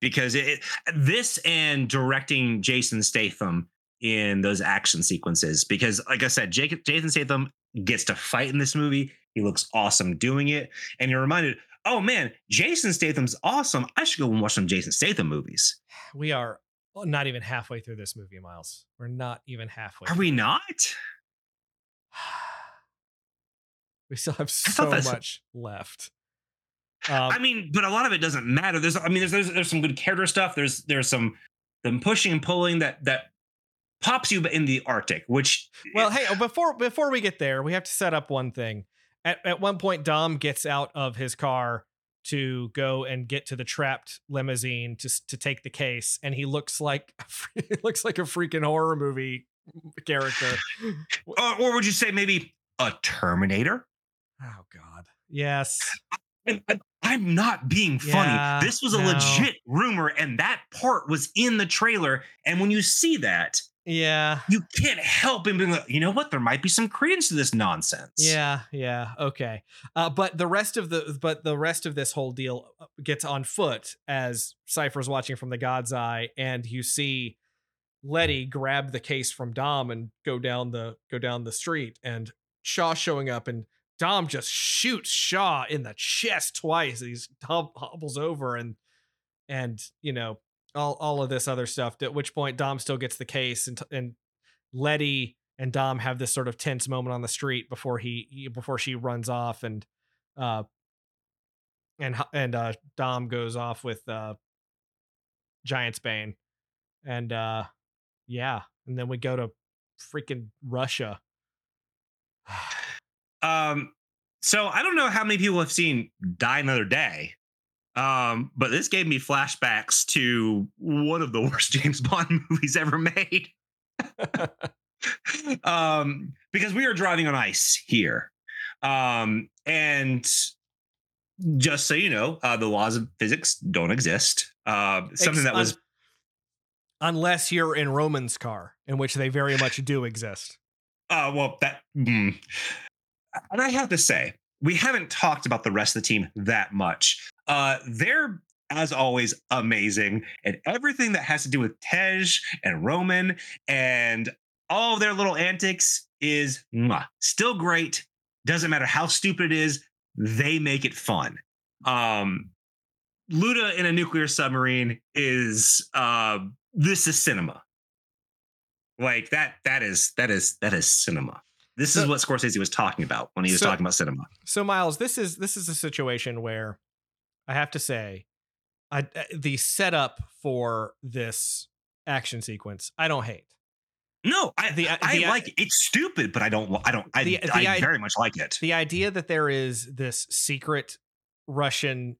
B: because it, this and directing jason statham in those action sequences because like i said Jake, jason statham gets to fight in this movie he looks awesome doing it and you're reminded oh man jason statham's awesome i should go and watch some jason statham movies
A: we are not even halfway through this movie, Miles. We're not even halfway.
B: are
A: through.
B: we not
A: We still have so much left. Um,
B: I mean, but a lot of it doesn't matter. There's, I mean, there's, there's there's some good character stuff. There's there's some them pushing and pulling that that pops you in the Arctic, which
A: Well, hey, before before we get there, we have to set up one thing. At at one point, Dom gets out of his car to go and get to the trapped limousine to to take the case, and he looks like he looks like a freaking horror movie character.
B: or, or would you say maybe a Terminator?
A: Oh God, yes,
B: And I'm not being funny.
A: Yeah,
B: this was a
A: no.
B: legit rumor, and that part was in the trailer. And when you see that,
A: yeah,
B: you can't help but be like, you know what? There might be some credence to this nonsense.
A: yeah, yeah. Okay, uh, but the rest of the but the rest of this whole deal uh, gets on foot as Cipher's watching from the God's Eye, and you see Letty grab the case from Dom and go down the go down the street, and Shaw showing up, and Dom just shoots Shaw in the chest twice. He's hob- hobbles over, and and you know all all of this other stuff. At which point Dom still gets the case, and and Letty and Dom have this sort of tense moment on the street before he, he before she runs off, and uh and and uh Dom goes off with uh Giantsbane, and uh yeah, and then we go to freaking Russia.
B: Um, so I don't know how many people have seen Die Another Day. Um, but this gave me flashbacks to one of the worst James Bond movies ever made. um, because we are driving on ice here. Um, and just so you know, uh, the laws of physics don't exist. Uh, something that was
A: unless you're in Roman's car, in which they very much do exist.
B: Uh, well, that, mm. And I have to say, we haven't talked about the rest of the team that much. Uh, they're, as always, amazing, and everything that has to do with Tej and Roman and all of their little antics is mwah, still great. Doesn't matter how stupid it is, they make it fun. Um, Luda in a nuclear submarine is uh, this is cinema. Like that. That is that is that is cinema. This
A: So-
B: is what Scorsese was talking about when he was
A: So-
B: talking about cinema.
A: So Miles, this is this is a situation where I have to say, I uh, the setup for this action sequence I don't hate.
B: No, I
A: The- uh,
B: I
A: the- uh,
B: like it. it's stupid, but I don't I don't I,
A: The- uh, the
B: I
A: i-
B: very much like it.
A: The idea that there is this secret Russian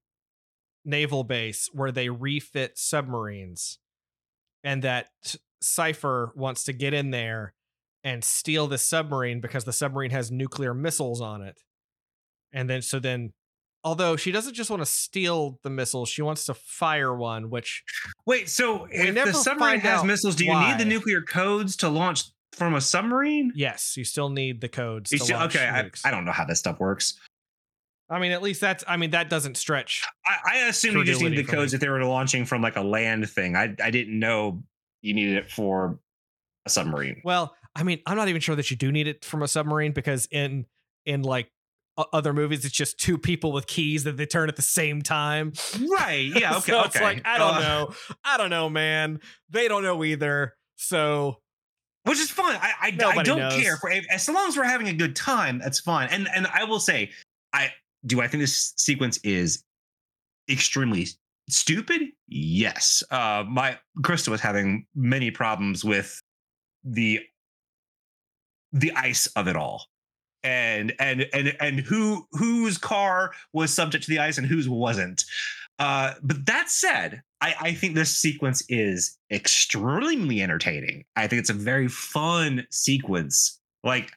A: naval base where they refit submarines, and that Cipher wants to get in there and steal the submarine because the submarine has nuclear missiles on it. And then so then although she doesn't just want to steal the missiles, she wants to fire one, which
B: Wait, so if the submarine has missiles, do you
A: why.
B: need the nuclear codes to launch from a submarine?
A: yes, you still need the codes.
B: Still-
A: launch
B: okay, I. I don't know how that stuff works.
A: I mean, at least that's I mean that doesn't stretch.
B: I, I assume you just need the
A: me.
B: codes if they were launching from like a land thing. I I didn't know you needed it for a submarine.
A: Well, I mean, I'm not even sure that you do need it from a submarine because in in like other movies, it's just two people with keys that they turn at the same time.
B: Right? Yeah. Okay.
A: so
B: okay.
A: it's like I don't
B: Uh,
A: know, I don't know, man. They don't know either. So
B: which is fine. I I, I don't
A: knows.
B: care for as long as we're having a good time. That's fine. And and I will say, I do. I think this sequence is extremely stupid. Yes. Uh, my Krista was having many problems with the the ice of it all. And and and and who whose car was subject to the ice and whose wasn't. Uh, but that said, I, I think this sequence is extremely entertaining. I think it's a very fun sequence. Like,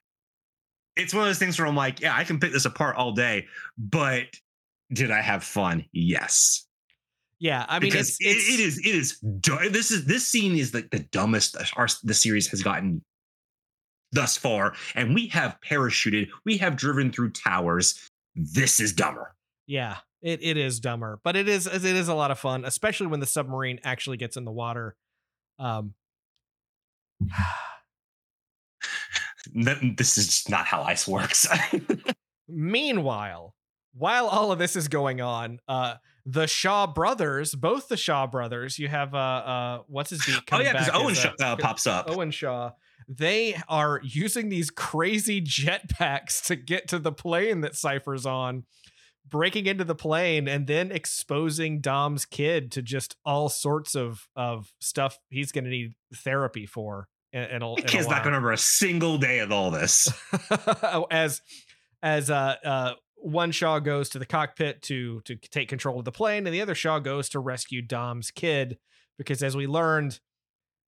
B: it's one of those things where I'm like, yeah, I can pick this apart all day, but did I have fun? Yes.
A: yeah, I mean,
B: because
A: it's, it's
B: it, it is it is this is this scene is like the dumbest our the series has gotten thus far, and we have parachuted, we have driven through towers. This is dumber.
A: Yeah, it, it is dumber, but it is it is a lot of fun, especially when the submarine actually gets in the water. Um,
B: This is not how ice works.
A: meanwhile, while all of this is going on, uh, the Shaw brothers, both the Shaw brothers, you have uh, uh, what's his beat?
B: oh yeah, because Owen
A: uh,
B: uh, pops up.
A: Owen Shaw. They are using these crazy jetpacks to get to the plane that Cipher's on, breaking into the plane and then exposing Dom's kid to just all sorts of of stuff he's going to need therapy for. In a,
B: The
A: in a
B: kid's not going to remember a single day of all this.
A: as as uh uh one Shaw goes to the cockpit to to take control of the plane, and the other Shaw goes to rescue Dom's kid because, as we learned,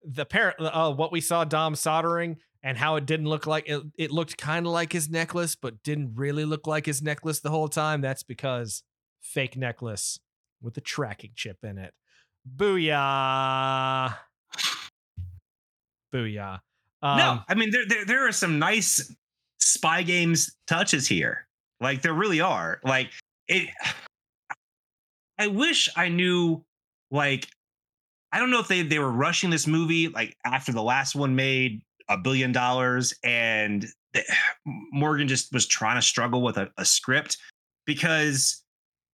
A: the parent uh, what we saw Dom soldering and how it didn't look like it, it looked kind of like his necklace, but didn't really look like his necklace the whole time. That's because fake necklace with the tracking chip in it. Booyah! Booyah! Um,
B: no, I mean there, there there are some nice spy games touches here. Like there really are. Like it. I wish I knew. Like I don't know if they they were rushing this movie like after the last one made a billion dollars and the- Morgan just was trying to struggle with a, a script because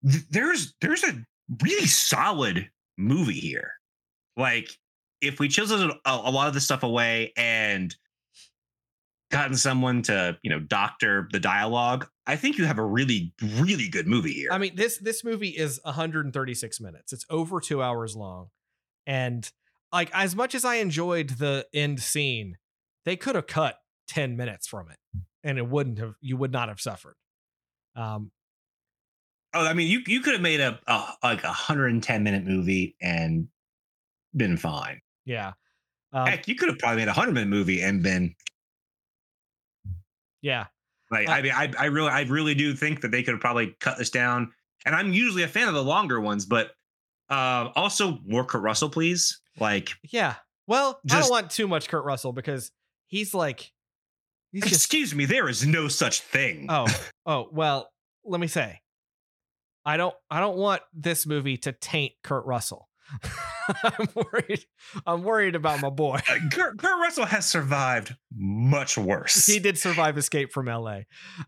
B: th- there's there's a really solid movie here. Like if we chiseled a, a lot of the stuff away and gotten someone to you know doctor the dialogue, I think you have a really really good movie here.
A: I mean, this this movie is 136 minutes. It's over two hours long, and like as much as I enjoyed the end scene, they could have cut 10 minutes from it, and it wouldn't have. You would not have suffered. Um,
B: oh, I mean you you could have made a, a like a 110 minute movie and been fine.
A: yeah, um,
B: Heck, you could have probably made a 100 minute movie and been
A: yeah,
B: Like
A: Uh,
B: I mean, I, I really, I really do think that they could have probably cut this down. And I'm usually a fan of the longer ones, but uh, also more Kurt Russell, please. Like,
A: yeah. Well, I don't want too much Kurt Russell because he's like, he's just
B: excuse me, there is no such thing.
A: oh oh well let me say i don't i don't want this movie to taint kurt russell i'm worried i'm worried about my boy
B: Uh, Kurt, Kurt Russell has survived much worse.
A: he did survive escape from la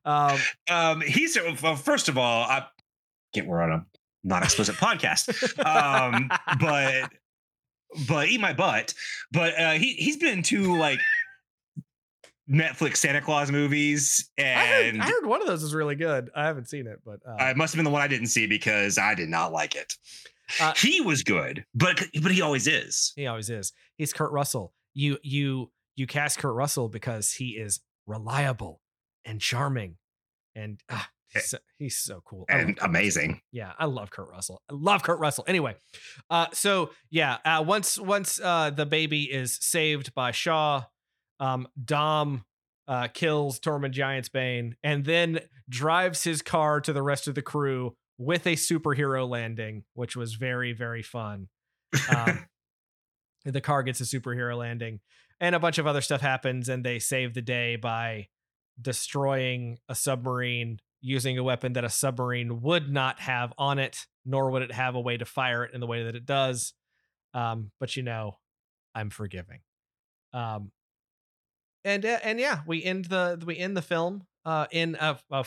A: um
B: um, he's well, first of all, I, get we're on a non explicit podcast. Um, but but eat my butt. But uh, he he's been to like Netflix Santa Claus movies,
A: I heard,
B: and
A: I heard one of those is really good. I haven't seen it, but uh,
B: uh, it must have been the one I didn't see because I did not like it.
A: Uh,
B: he was good, but but he always is.
A: he always is. He's Kurt Russell. You you you cast Kurt Russell because he is reliable and charming, and ah, he's, so, he's so cool I
B: And amazing.
A: Yeah, I love Kurt Russell. I love Kurt Russell. Anyway, uh, so yeah, uh, once once uh, the baby is saved by Shaw, um, Dom uh, kills Tormund Giantsbane and then drives his car to the rest of the crew with a superhero landing, which was very very fun. Um, the car gets a superhero landing, and a bunch of other stuff happens, and they save the day by destroying a submarine using a weapon that a submarine would not have on it, nor would it have a way to fire it in the way that it does. Um, but you know, I'm forgiving. Um, and uh, and yeah, we end the we end the film uh, in a a,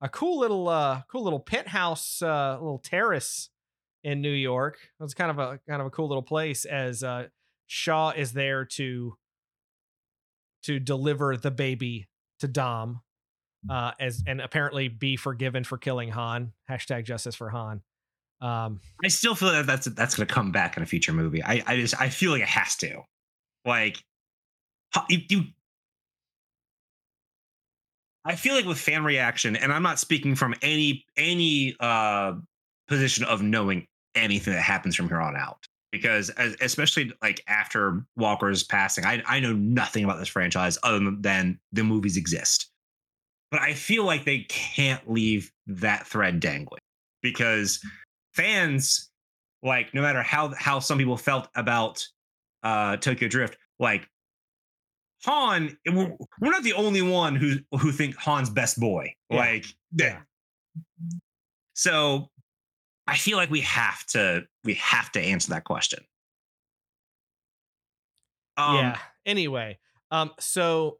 A: a, cool little uh, cool little penthouse, uh, little terrace in New York. It was kind of a kind of a cool little place as uh, Shaw is there to to deliver the baby to Dom, uh, as and apparently be forgiven for killing Han. Hashtag justice for Han. Um,
B: I still feel that that's that's going to come back in a future movie. I I just I feel like it has to. Like you, you I feel like with fan reaction, and I'm not speaking from any any uh position of knowing anything that happens from here on out. Because as, especially like after Walker's passing, I I know nothing about this franchise other than the movies exist. But I feel like they can't leave that thread dangling because fans like no matter how how some people felt about uh Tokyo Drift, like Han, we're, we're not the only one who who think Han's best boy.
A: Yeah.
B: Like yeah. So I feel like we have to we have to answer that question. Um,
A: yeah. Anyway, um, so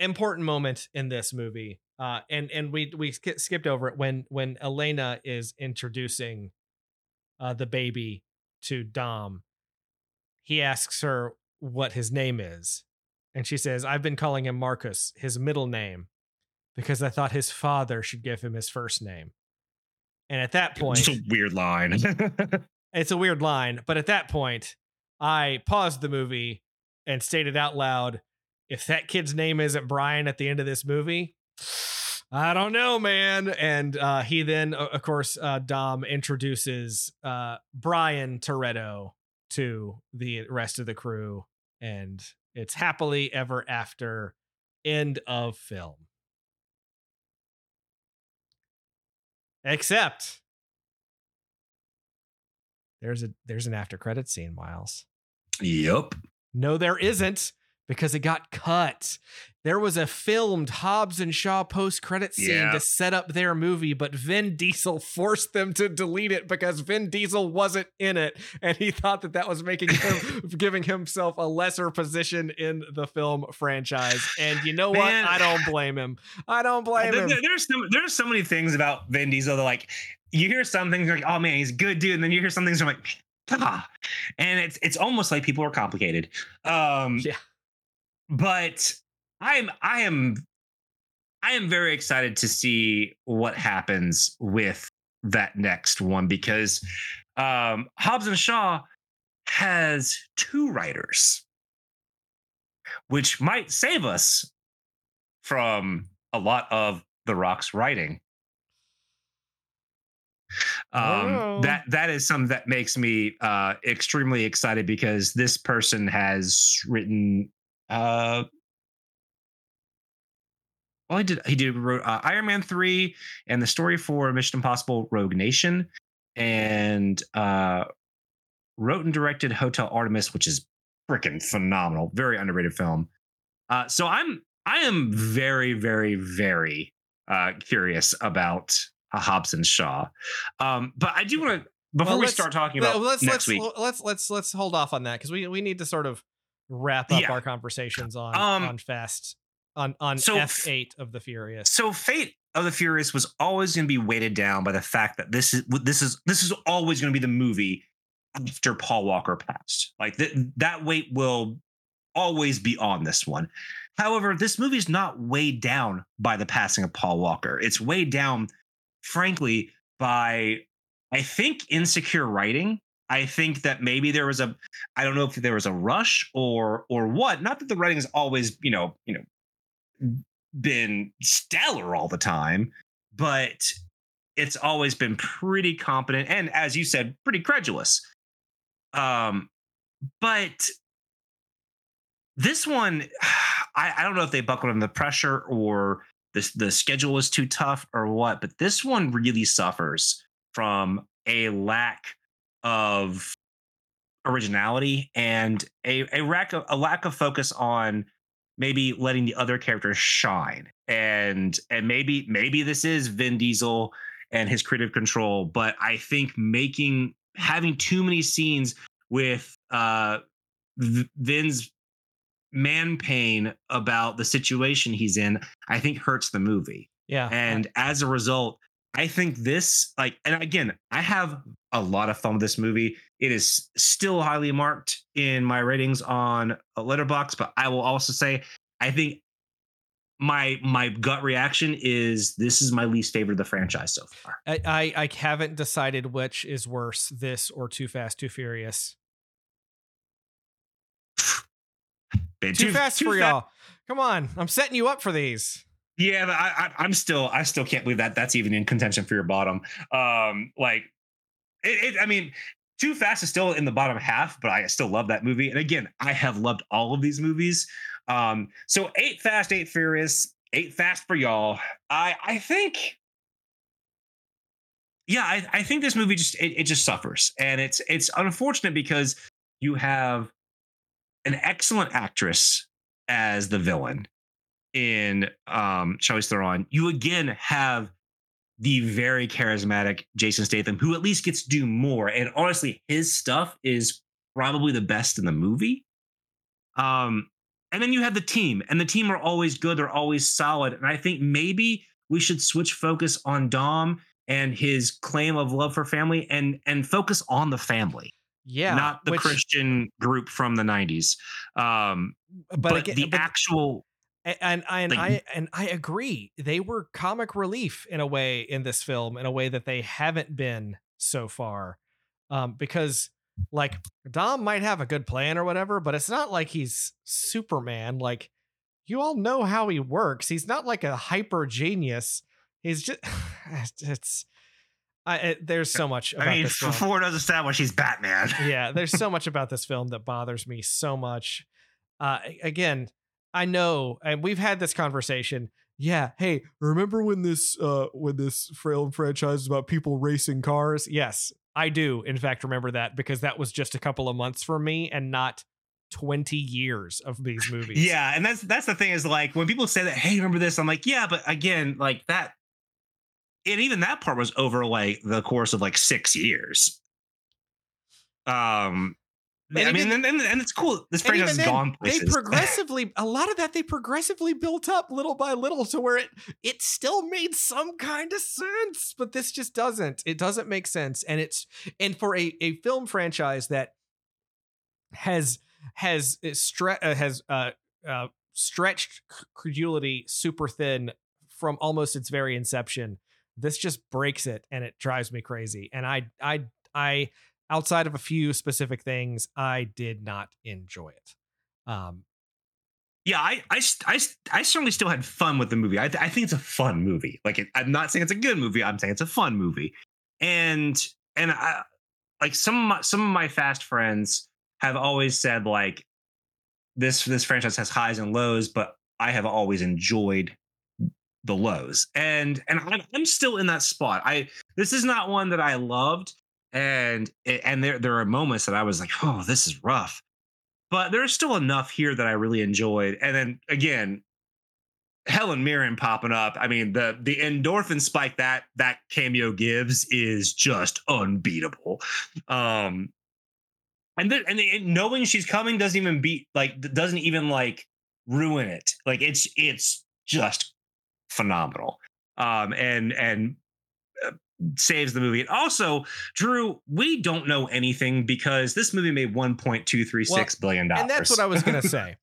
A: important moment in this movie, uh, and and we we sk- skipped over it when when Elena is introducing, uh, the baby to Dom. He asks her what his name is, and she says, "I've been calling him Marcus, his middle name, because I thought his father should give him his first name." And at that point,
B: It's a weird line.
A: it's a weird line, but at that point, I paused the movie and stated out loud, if that kid's name isn't Brian at the end of this movie, I don't know, man. And uh, he then, of course, uh, Dom introduces uh, Brian Toretto to the rest of the crew, and it's happily ever after. End of film. Except there's a there's an after credit scene, Miles.
B: yep.
A: No, there isn't because it got cut. There was a filmed Hobbs and Shaw post credit scene
B: Yeah.
A: to set up their movie, but Vin Diesel forced them to delete it because Vin Diesel wasn't in it, and he thought that that was making him giving himself a lesser position in the film franchise. And you know
B: Man.
A: what? I don't blame him. I don't blame
B: There-
A: him.
B: there's so, there's so many things about Vin Diesel that like you hear some things like oh man he's a good dude and then you hear some things like ah. and it's it's almost like people are complicated um
A: Yeah.
B: But I'm I am I am very excited to see what happens with that next one because um Hobbs and Shaw has two writers which might save us from a lot of the rock's writing
A: Oh.
B: um that that is something that makes me uh extremely excited because this person has written uh well he did he did wrote, uh, iron man 3 and the story for mission impossible rogue nation and uh wrote and directed hotel artemis which is freaking phenomenal very underrated film. Uh so i'm i am very very very uh curious about uh, hobbs and shaw. Um but i do want to before
A: Well,
B: we start talking about
A: let's
B: next
A: let's
B: week
A: let's let's let's hold off on that because we we need to sort of wrap up
B: Yeah.
A: our conversations on
B: Um,
A: on fast on on
B: so-
A: F eight of the Furious.
B: so fate of the Furious was always going to be weighted down by the fact that this is this is this is always going to be the movie after Paul Walker passed. Like th- that weight will always be on this one. However, this movie is not weighed down by the passing of Paul Walker. It's weighed down, frankly, by I think insecure writing. I think that maybe there was a I don't know if there was a rush or or what. Not that the writing has always, you know, you know, been stellar all the time, but it's always been pretty competent and as you said, pretty credulous. Um but this one I, I don't know if they buckled under the pressure or the, the schedule was too tough or what, but this one really suffers from a lack of originality and a, a lack of a lack of focus on maybe letting the other characters shine. And and maybe maybe this is Vin Diesel and his creative control, but I think making having too many scenes with uh Vin's man pain about the situation he's in, I think hurts the movie.
A: Yeah.
B: And as a result, I think this, like, and again, I have a lot of fun with this movie. It is still highly marked in my ratings on a Letterboxd, but I will also say, I think my my gut reaction is this is my least favorite of the franchise so far.
A: I, I, I haven't decided which is worse, this or Too Fast, Too Furious. Too, too fast too for y'all. Come on, I'm setting you up for these.
B: Yeah, I, am still, I still can't believe that that's even in contention for your bottom. Um, like, it, it, I mean, Too Fast is still in the bottom half, but I still love that movie. And again, I have loved all of these movies. Um, so eight Fast, eight Furious, eight Fast for y'all. I, I think, yeah, I, I think this movie just it, it just suffers, and it's it's unfortunate because you have an excellent actress as the villain in um Charlize Theron, you again have the very charismatic Jason Statham, who at least gets to do more. And honestly, his stuff is probably the best in the movie. Um, and then you have the team, and the team are always good, they're always solid. And I think maybe we should switch focus on Dom and his claim of love for family and and focus on the family
A: yeah
B: not the which, christian group from the 90s um but, but again, the but, actual
A: and, and I and like, I and I agree. They were comic relief in a way in this film, in a way that they haven't been so far. Um, because like Dom might have a good plan or whatever, but it's not like he's Superman. Like you all know how he works. He's not like a hyper genius. He's just it's I, it, there's so much. I mean,
B: Ford does establish he's Batman.
A: yeah, there's so much about this film that bothers me so much. Uh, again, I know, and we've had this conversation. Yeah, hey, remember when this uh when this film franchise is about people racing cars? Yes, I do. In fact, remember that because that was just a couple of months for me and not 20 years of these movies.
B: Yeah, and that's that's the thing is like when people say that, hey, remember this? I'm like, yeah, but again, like that and even that part was over like the course of like six years. Um, I mean, and, and, and, it's cool. This franchise has gone places.
A: They progressively, a lot of that they progressively built up little by little to where it it still made some kind of sense, but this just doesn't. It doesn't make sense, and it's and for a a film franchise that has has uh, stre- uh, has uh, uh, stretched credulity super thin from almost its very inception this just breaks it and it drives me crazy. And I, I, I, outside of a few specific things, I did not enjoy it. Um,
B: yeah, I, I, I, I certainly still had fun with the movie. I, I think it's a fun movie. Like, it, I'm not saying it's a good movie. I'm saying it's a fun movie. And, and I, like some of my, some of my fast friends have always said like, this, this franchise has highs and lows, but I have always enjoyed the lows and and I'm, I'm still in that spot i this is not one that i loved and and there there are moments that i was like oh this is rough but there's still enough here that i really enjoyed and then again helen mirren popping up i mean the the endorphin spike that that cameo gives is just unbeatable um and then and, and knowing she's coming doesn't even beat like doesn't even like ruin it like it's it's just phenomenal. um, and and saves the movie. And also, Drew, we don't know anything because this movie made one point two three six billion dollars.
A: And that's what I was going to say.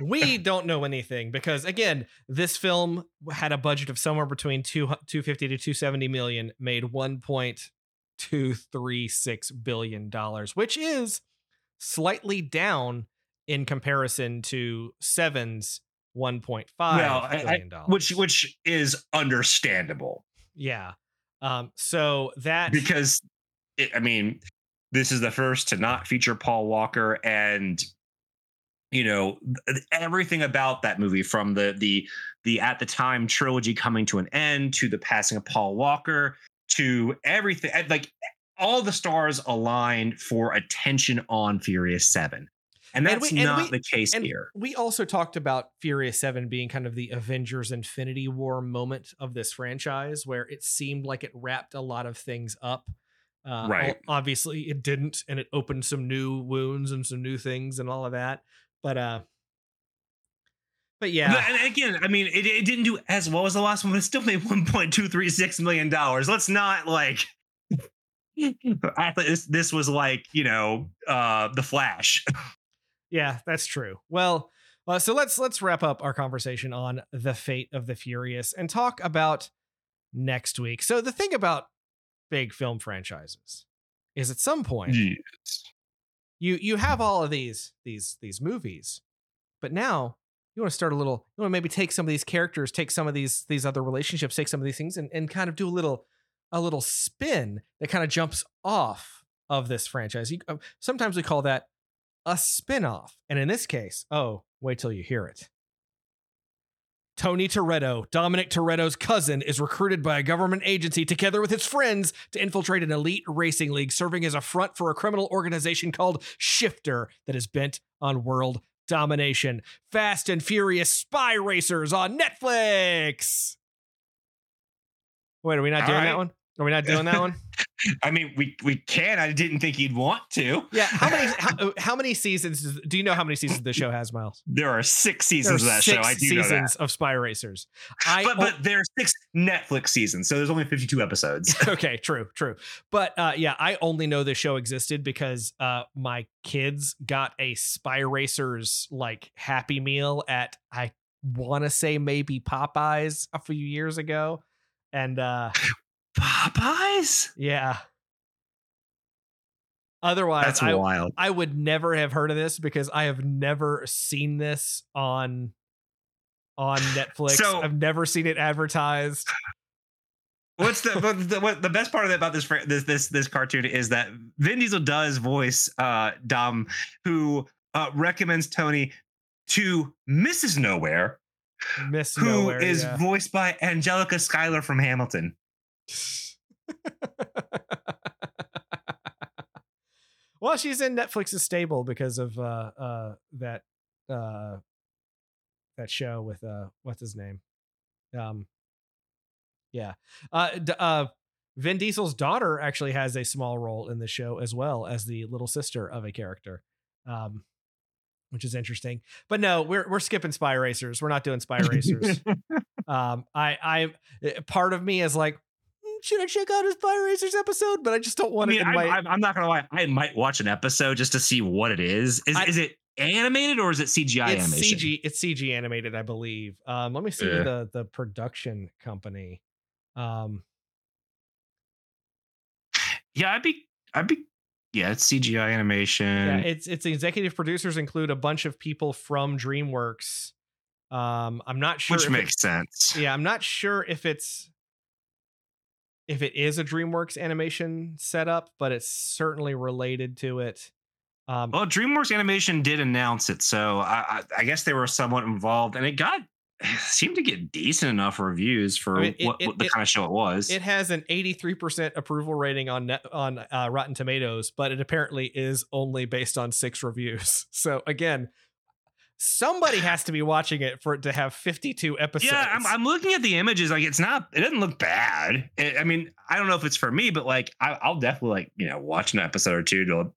A: we don't know anything because again, this film had a budget of somewhere between 2 250 to 270 million, made 1.236 billion dollars, which is slightly down in comparison to Seven's 1.5
B: well,
A: billion dollars.
B: which which is understandable.
A: Yeah. Um, so that
B: because it, I mean, this is the first to not feature Paul Walker, and you know everything about that movie from the the the at the time trilogy coming to an end to the passing of Paul Walker to everything like all the stars aligned for attention on Furious 7. And that's
A: we, and
B: not
A: we,
B: the case
A: and
B: here.
A: We also talked about Furious 7 being kind of the Avengers Infinity War moment of this franchise where it seemed like it wrapped a lot of things up. Uh,
B: right.
A: Obviously, it didn't, and it opened some new wounds and some new things and all of that. But, uh, but yeah.
B: But, and again, I mean, it, it didn't do as well as the last one, but it still made $1.236 million. Let's not like. I thought this, this was like, you know, uh, The Flash.
A: Yeah, that's true. Well, uh, so let's let's wrap up our conversation on the fate of the Furious and talk about next week. So the thing about big film franchises is at some point
B: yes.
A: you you have all of these these these movies, but now you want to start a little. You want to maybe take some of these characters, take some of these these other relationships, take some of these things, and and kind of do a little a little spin that kind of jumps off of this franchise. You, uh, sometimes we call that a spin-off. And in this case, oh, wait till you hear it. Tony Toretto, Dominic Toretto's cousin, is recruited by a government agency together with his friends to infiltrate an elite racing league serving as a front for a criminal organization called Shifter that is bent on world domination. Fast and Furious Spy Racers on Netflix. Wait, are we not
B: All
A: doing
B: right.
A: that one? Are we not doing that one?
B: I mean, we we can. I didn't think you'd want to.
A: Yeah. How many how, how many seasons do you know how many seasons the show has, Miles?
B: There are six
A: There are
B: seasons of that show. I do know that.
A: seasons of Spy Racers. I
B: But but there are six Netflix seasons, so there's only 52 episodes.
A: okay, true, true. But uh, yeah, I only know this show existed because uh, my kids got a Spy Racers like Happy Meal at I want to say maybe Popeyes a few years ago, and uh,
B: Popeyes?
A: yeah. Otherwise,
B: That's
A: I,
B: wild.
A: I would never have heard of this because I have never seen this on on Netflix.
B: So-
A: I've never seen it advertised.
B: What's the what, the what, the best part about this this this this cartoon is that Vin Diesel does voice uh Dom, who uh, recommends Tony to Mrs. Nowhere,
A: Miss
B: who is
A: Nowhere, yeah.
B: voiced by Angelica Schuyler from Hamilton.
A: well, she's in Netflix's stable because of uh uh that uh that show with uh what's his name? Um yeah. Uh d- uh Vin Diesel's daughter actually has a small role in the show as well as the little sister of a character. Um which is interesting. But no, we're we're skipping Spy Racers. We're not doing Spy Racers. um I I part of me is like "Hmm, should I check out his Spy Racers episode? But I just don't
B: I
A: want
B: mean,
A: in
B: I'm,
A: my
B: I'm, I'm not gonna lie. I might watch an episode just to see what it is. Is,
A: I-
B: is it animated or is it CGI
A: it's
B: animation?
A: CG. It's CG animated, I believe. Um, let me see
B: Yeah.
A: the the production company. Um,
B: Yeah, I'd be. I'd be. Yeah, it's CGI animation.
A: yeah, it's its executive producers include a bunch of people from DreamWorks. Um, I'm not sure.
B: which makes sense.
A: yeah, I'm not sure if it's if it is a DreamWorks animation setup, but it's certainly related to it. Um,
B: Well, DreamWorks Animation did announce it, so I, I, I guess they were somewhat involved, and it got seemed to get decent enough reviews for
A: I mean, it-
B: what,
A: it-
B: what the
A: it-
B: kind of show it was.
A: It has an 83% approval rating on net, on uh, Rotten Tomatoes, but it apparently is only based on six reviews. So again, somebody has to be watching it for it to have 52 episodes.
B: yeah, I'm, I'm looking at the images. Like, it's not. It doesn't look bad. It- I mean, I don't know if it's for me, but like, I, I'll definitely like you know watch an episode or two to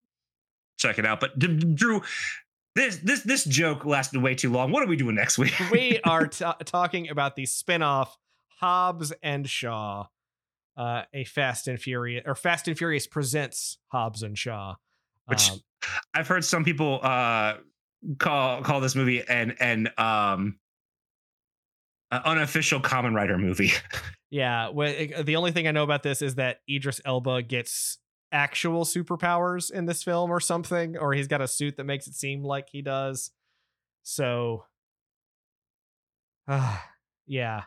B: check it out. But D- D- Drew, this this this joke lasted way too long. What are we doing next week?
A: we are t- talking about the spin-off Hobbs and Shaw, uh, a Fast and Furious or Fast and Furious presents Hobbs and Shaw.
B: Which
A: Um,
B: I've heard some people uh call call this movie an an um an unofficial common writer movie.
A: yeah, wh- the only thing I know about this is that Idris Elba gets actual superpowers in this film or something, or he's got a suit that makes it seem like he does. So, uh, yeah.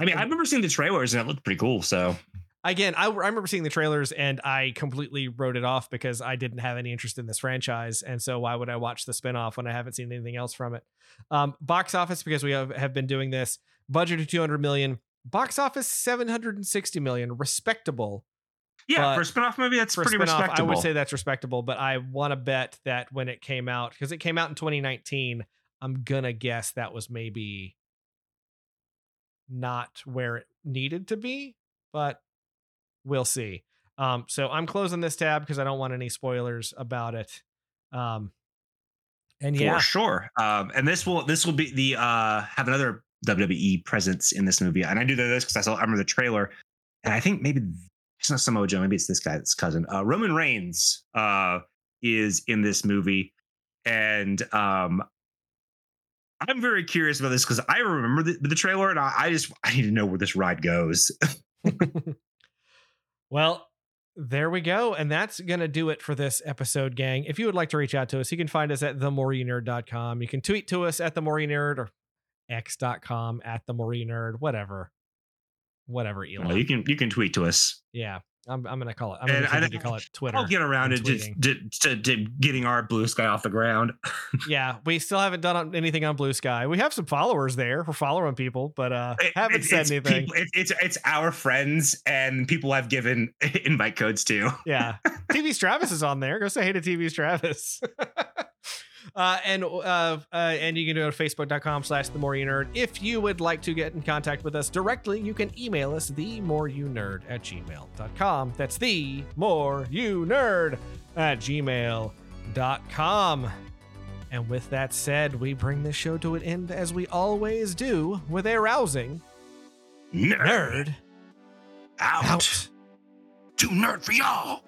B: I mean, I remember seeing the trailers and it looked pretty cool. So
A: again, I, I remember seeing the trailers and I completely wrote it off because I didn't have any interest in this franchise. And so why would I watch the spinoff when I haven't seen anything else from it? Um, box office, because we have, have been doing this, budget of 200 million, box office 760 million, respectable.
B: yeah,
A: But
B: for a spin-off movie, that's pretty
A: spinoff,
B: respectable.
A: I would say that's respectable, but I want to bet that when it came out, because it came out in 2019, I'm gonna guess that was maybe not where it needed to be, but we'll see. Um, so I'm closing this tab because I don't want any spoilers about it. Um, and
B: for
A: yeah,
B: sure. Um, and this will this will be the uh have another WWE presence in this movie. And I do know this because I saw I remember the trailer, and I think maybe it's not Samoa Joe, maybe it's this guy's cousin. Uh, Roman Reigns uh is in this movie, and um. I'm very curious about this because I remember the, the trailer and I, I just I need to know where this ride goes.
A: Well, there we go. And that's going to do it for this episode, gang. If you would like to reach out to us, you can find us at themoreyounerd.com. You can tweet to us at themoreyounerd or x.com at themoreyounerd, whatever. Whatever, Elon.
B: Uh, you can you can tweet to us.
A: yeah, I'm, I'm going to call it. I'm
B: And
A: going
B: I-
A: to call it Twitter.
B: I'll get around to, just, to, to, to getting our blue sky off the ground.
A: yeah, we still haven't done anything on Blue Sky. We have some followers there. We're following people, but uh
B: It-
A: haven't
B: it-
A: said anything.
B: people- it- it's it's our friends and people I've given invite codes to.
A: yeah. TV Travis is on there. Go say hey to TV Travis. Uh, and uh, uh, and you can do it at facebook.com slash the more you nerd. If you would like to get in contact with us directly, you can email us the more you nerd at gmail.com. That's the more you nerd at gmail.com. And with that said, we bring this show to an end as we always do with a rousing
B: Nerd,
A: nerd
B: out.
A: out.
B: Too nerd for y'all.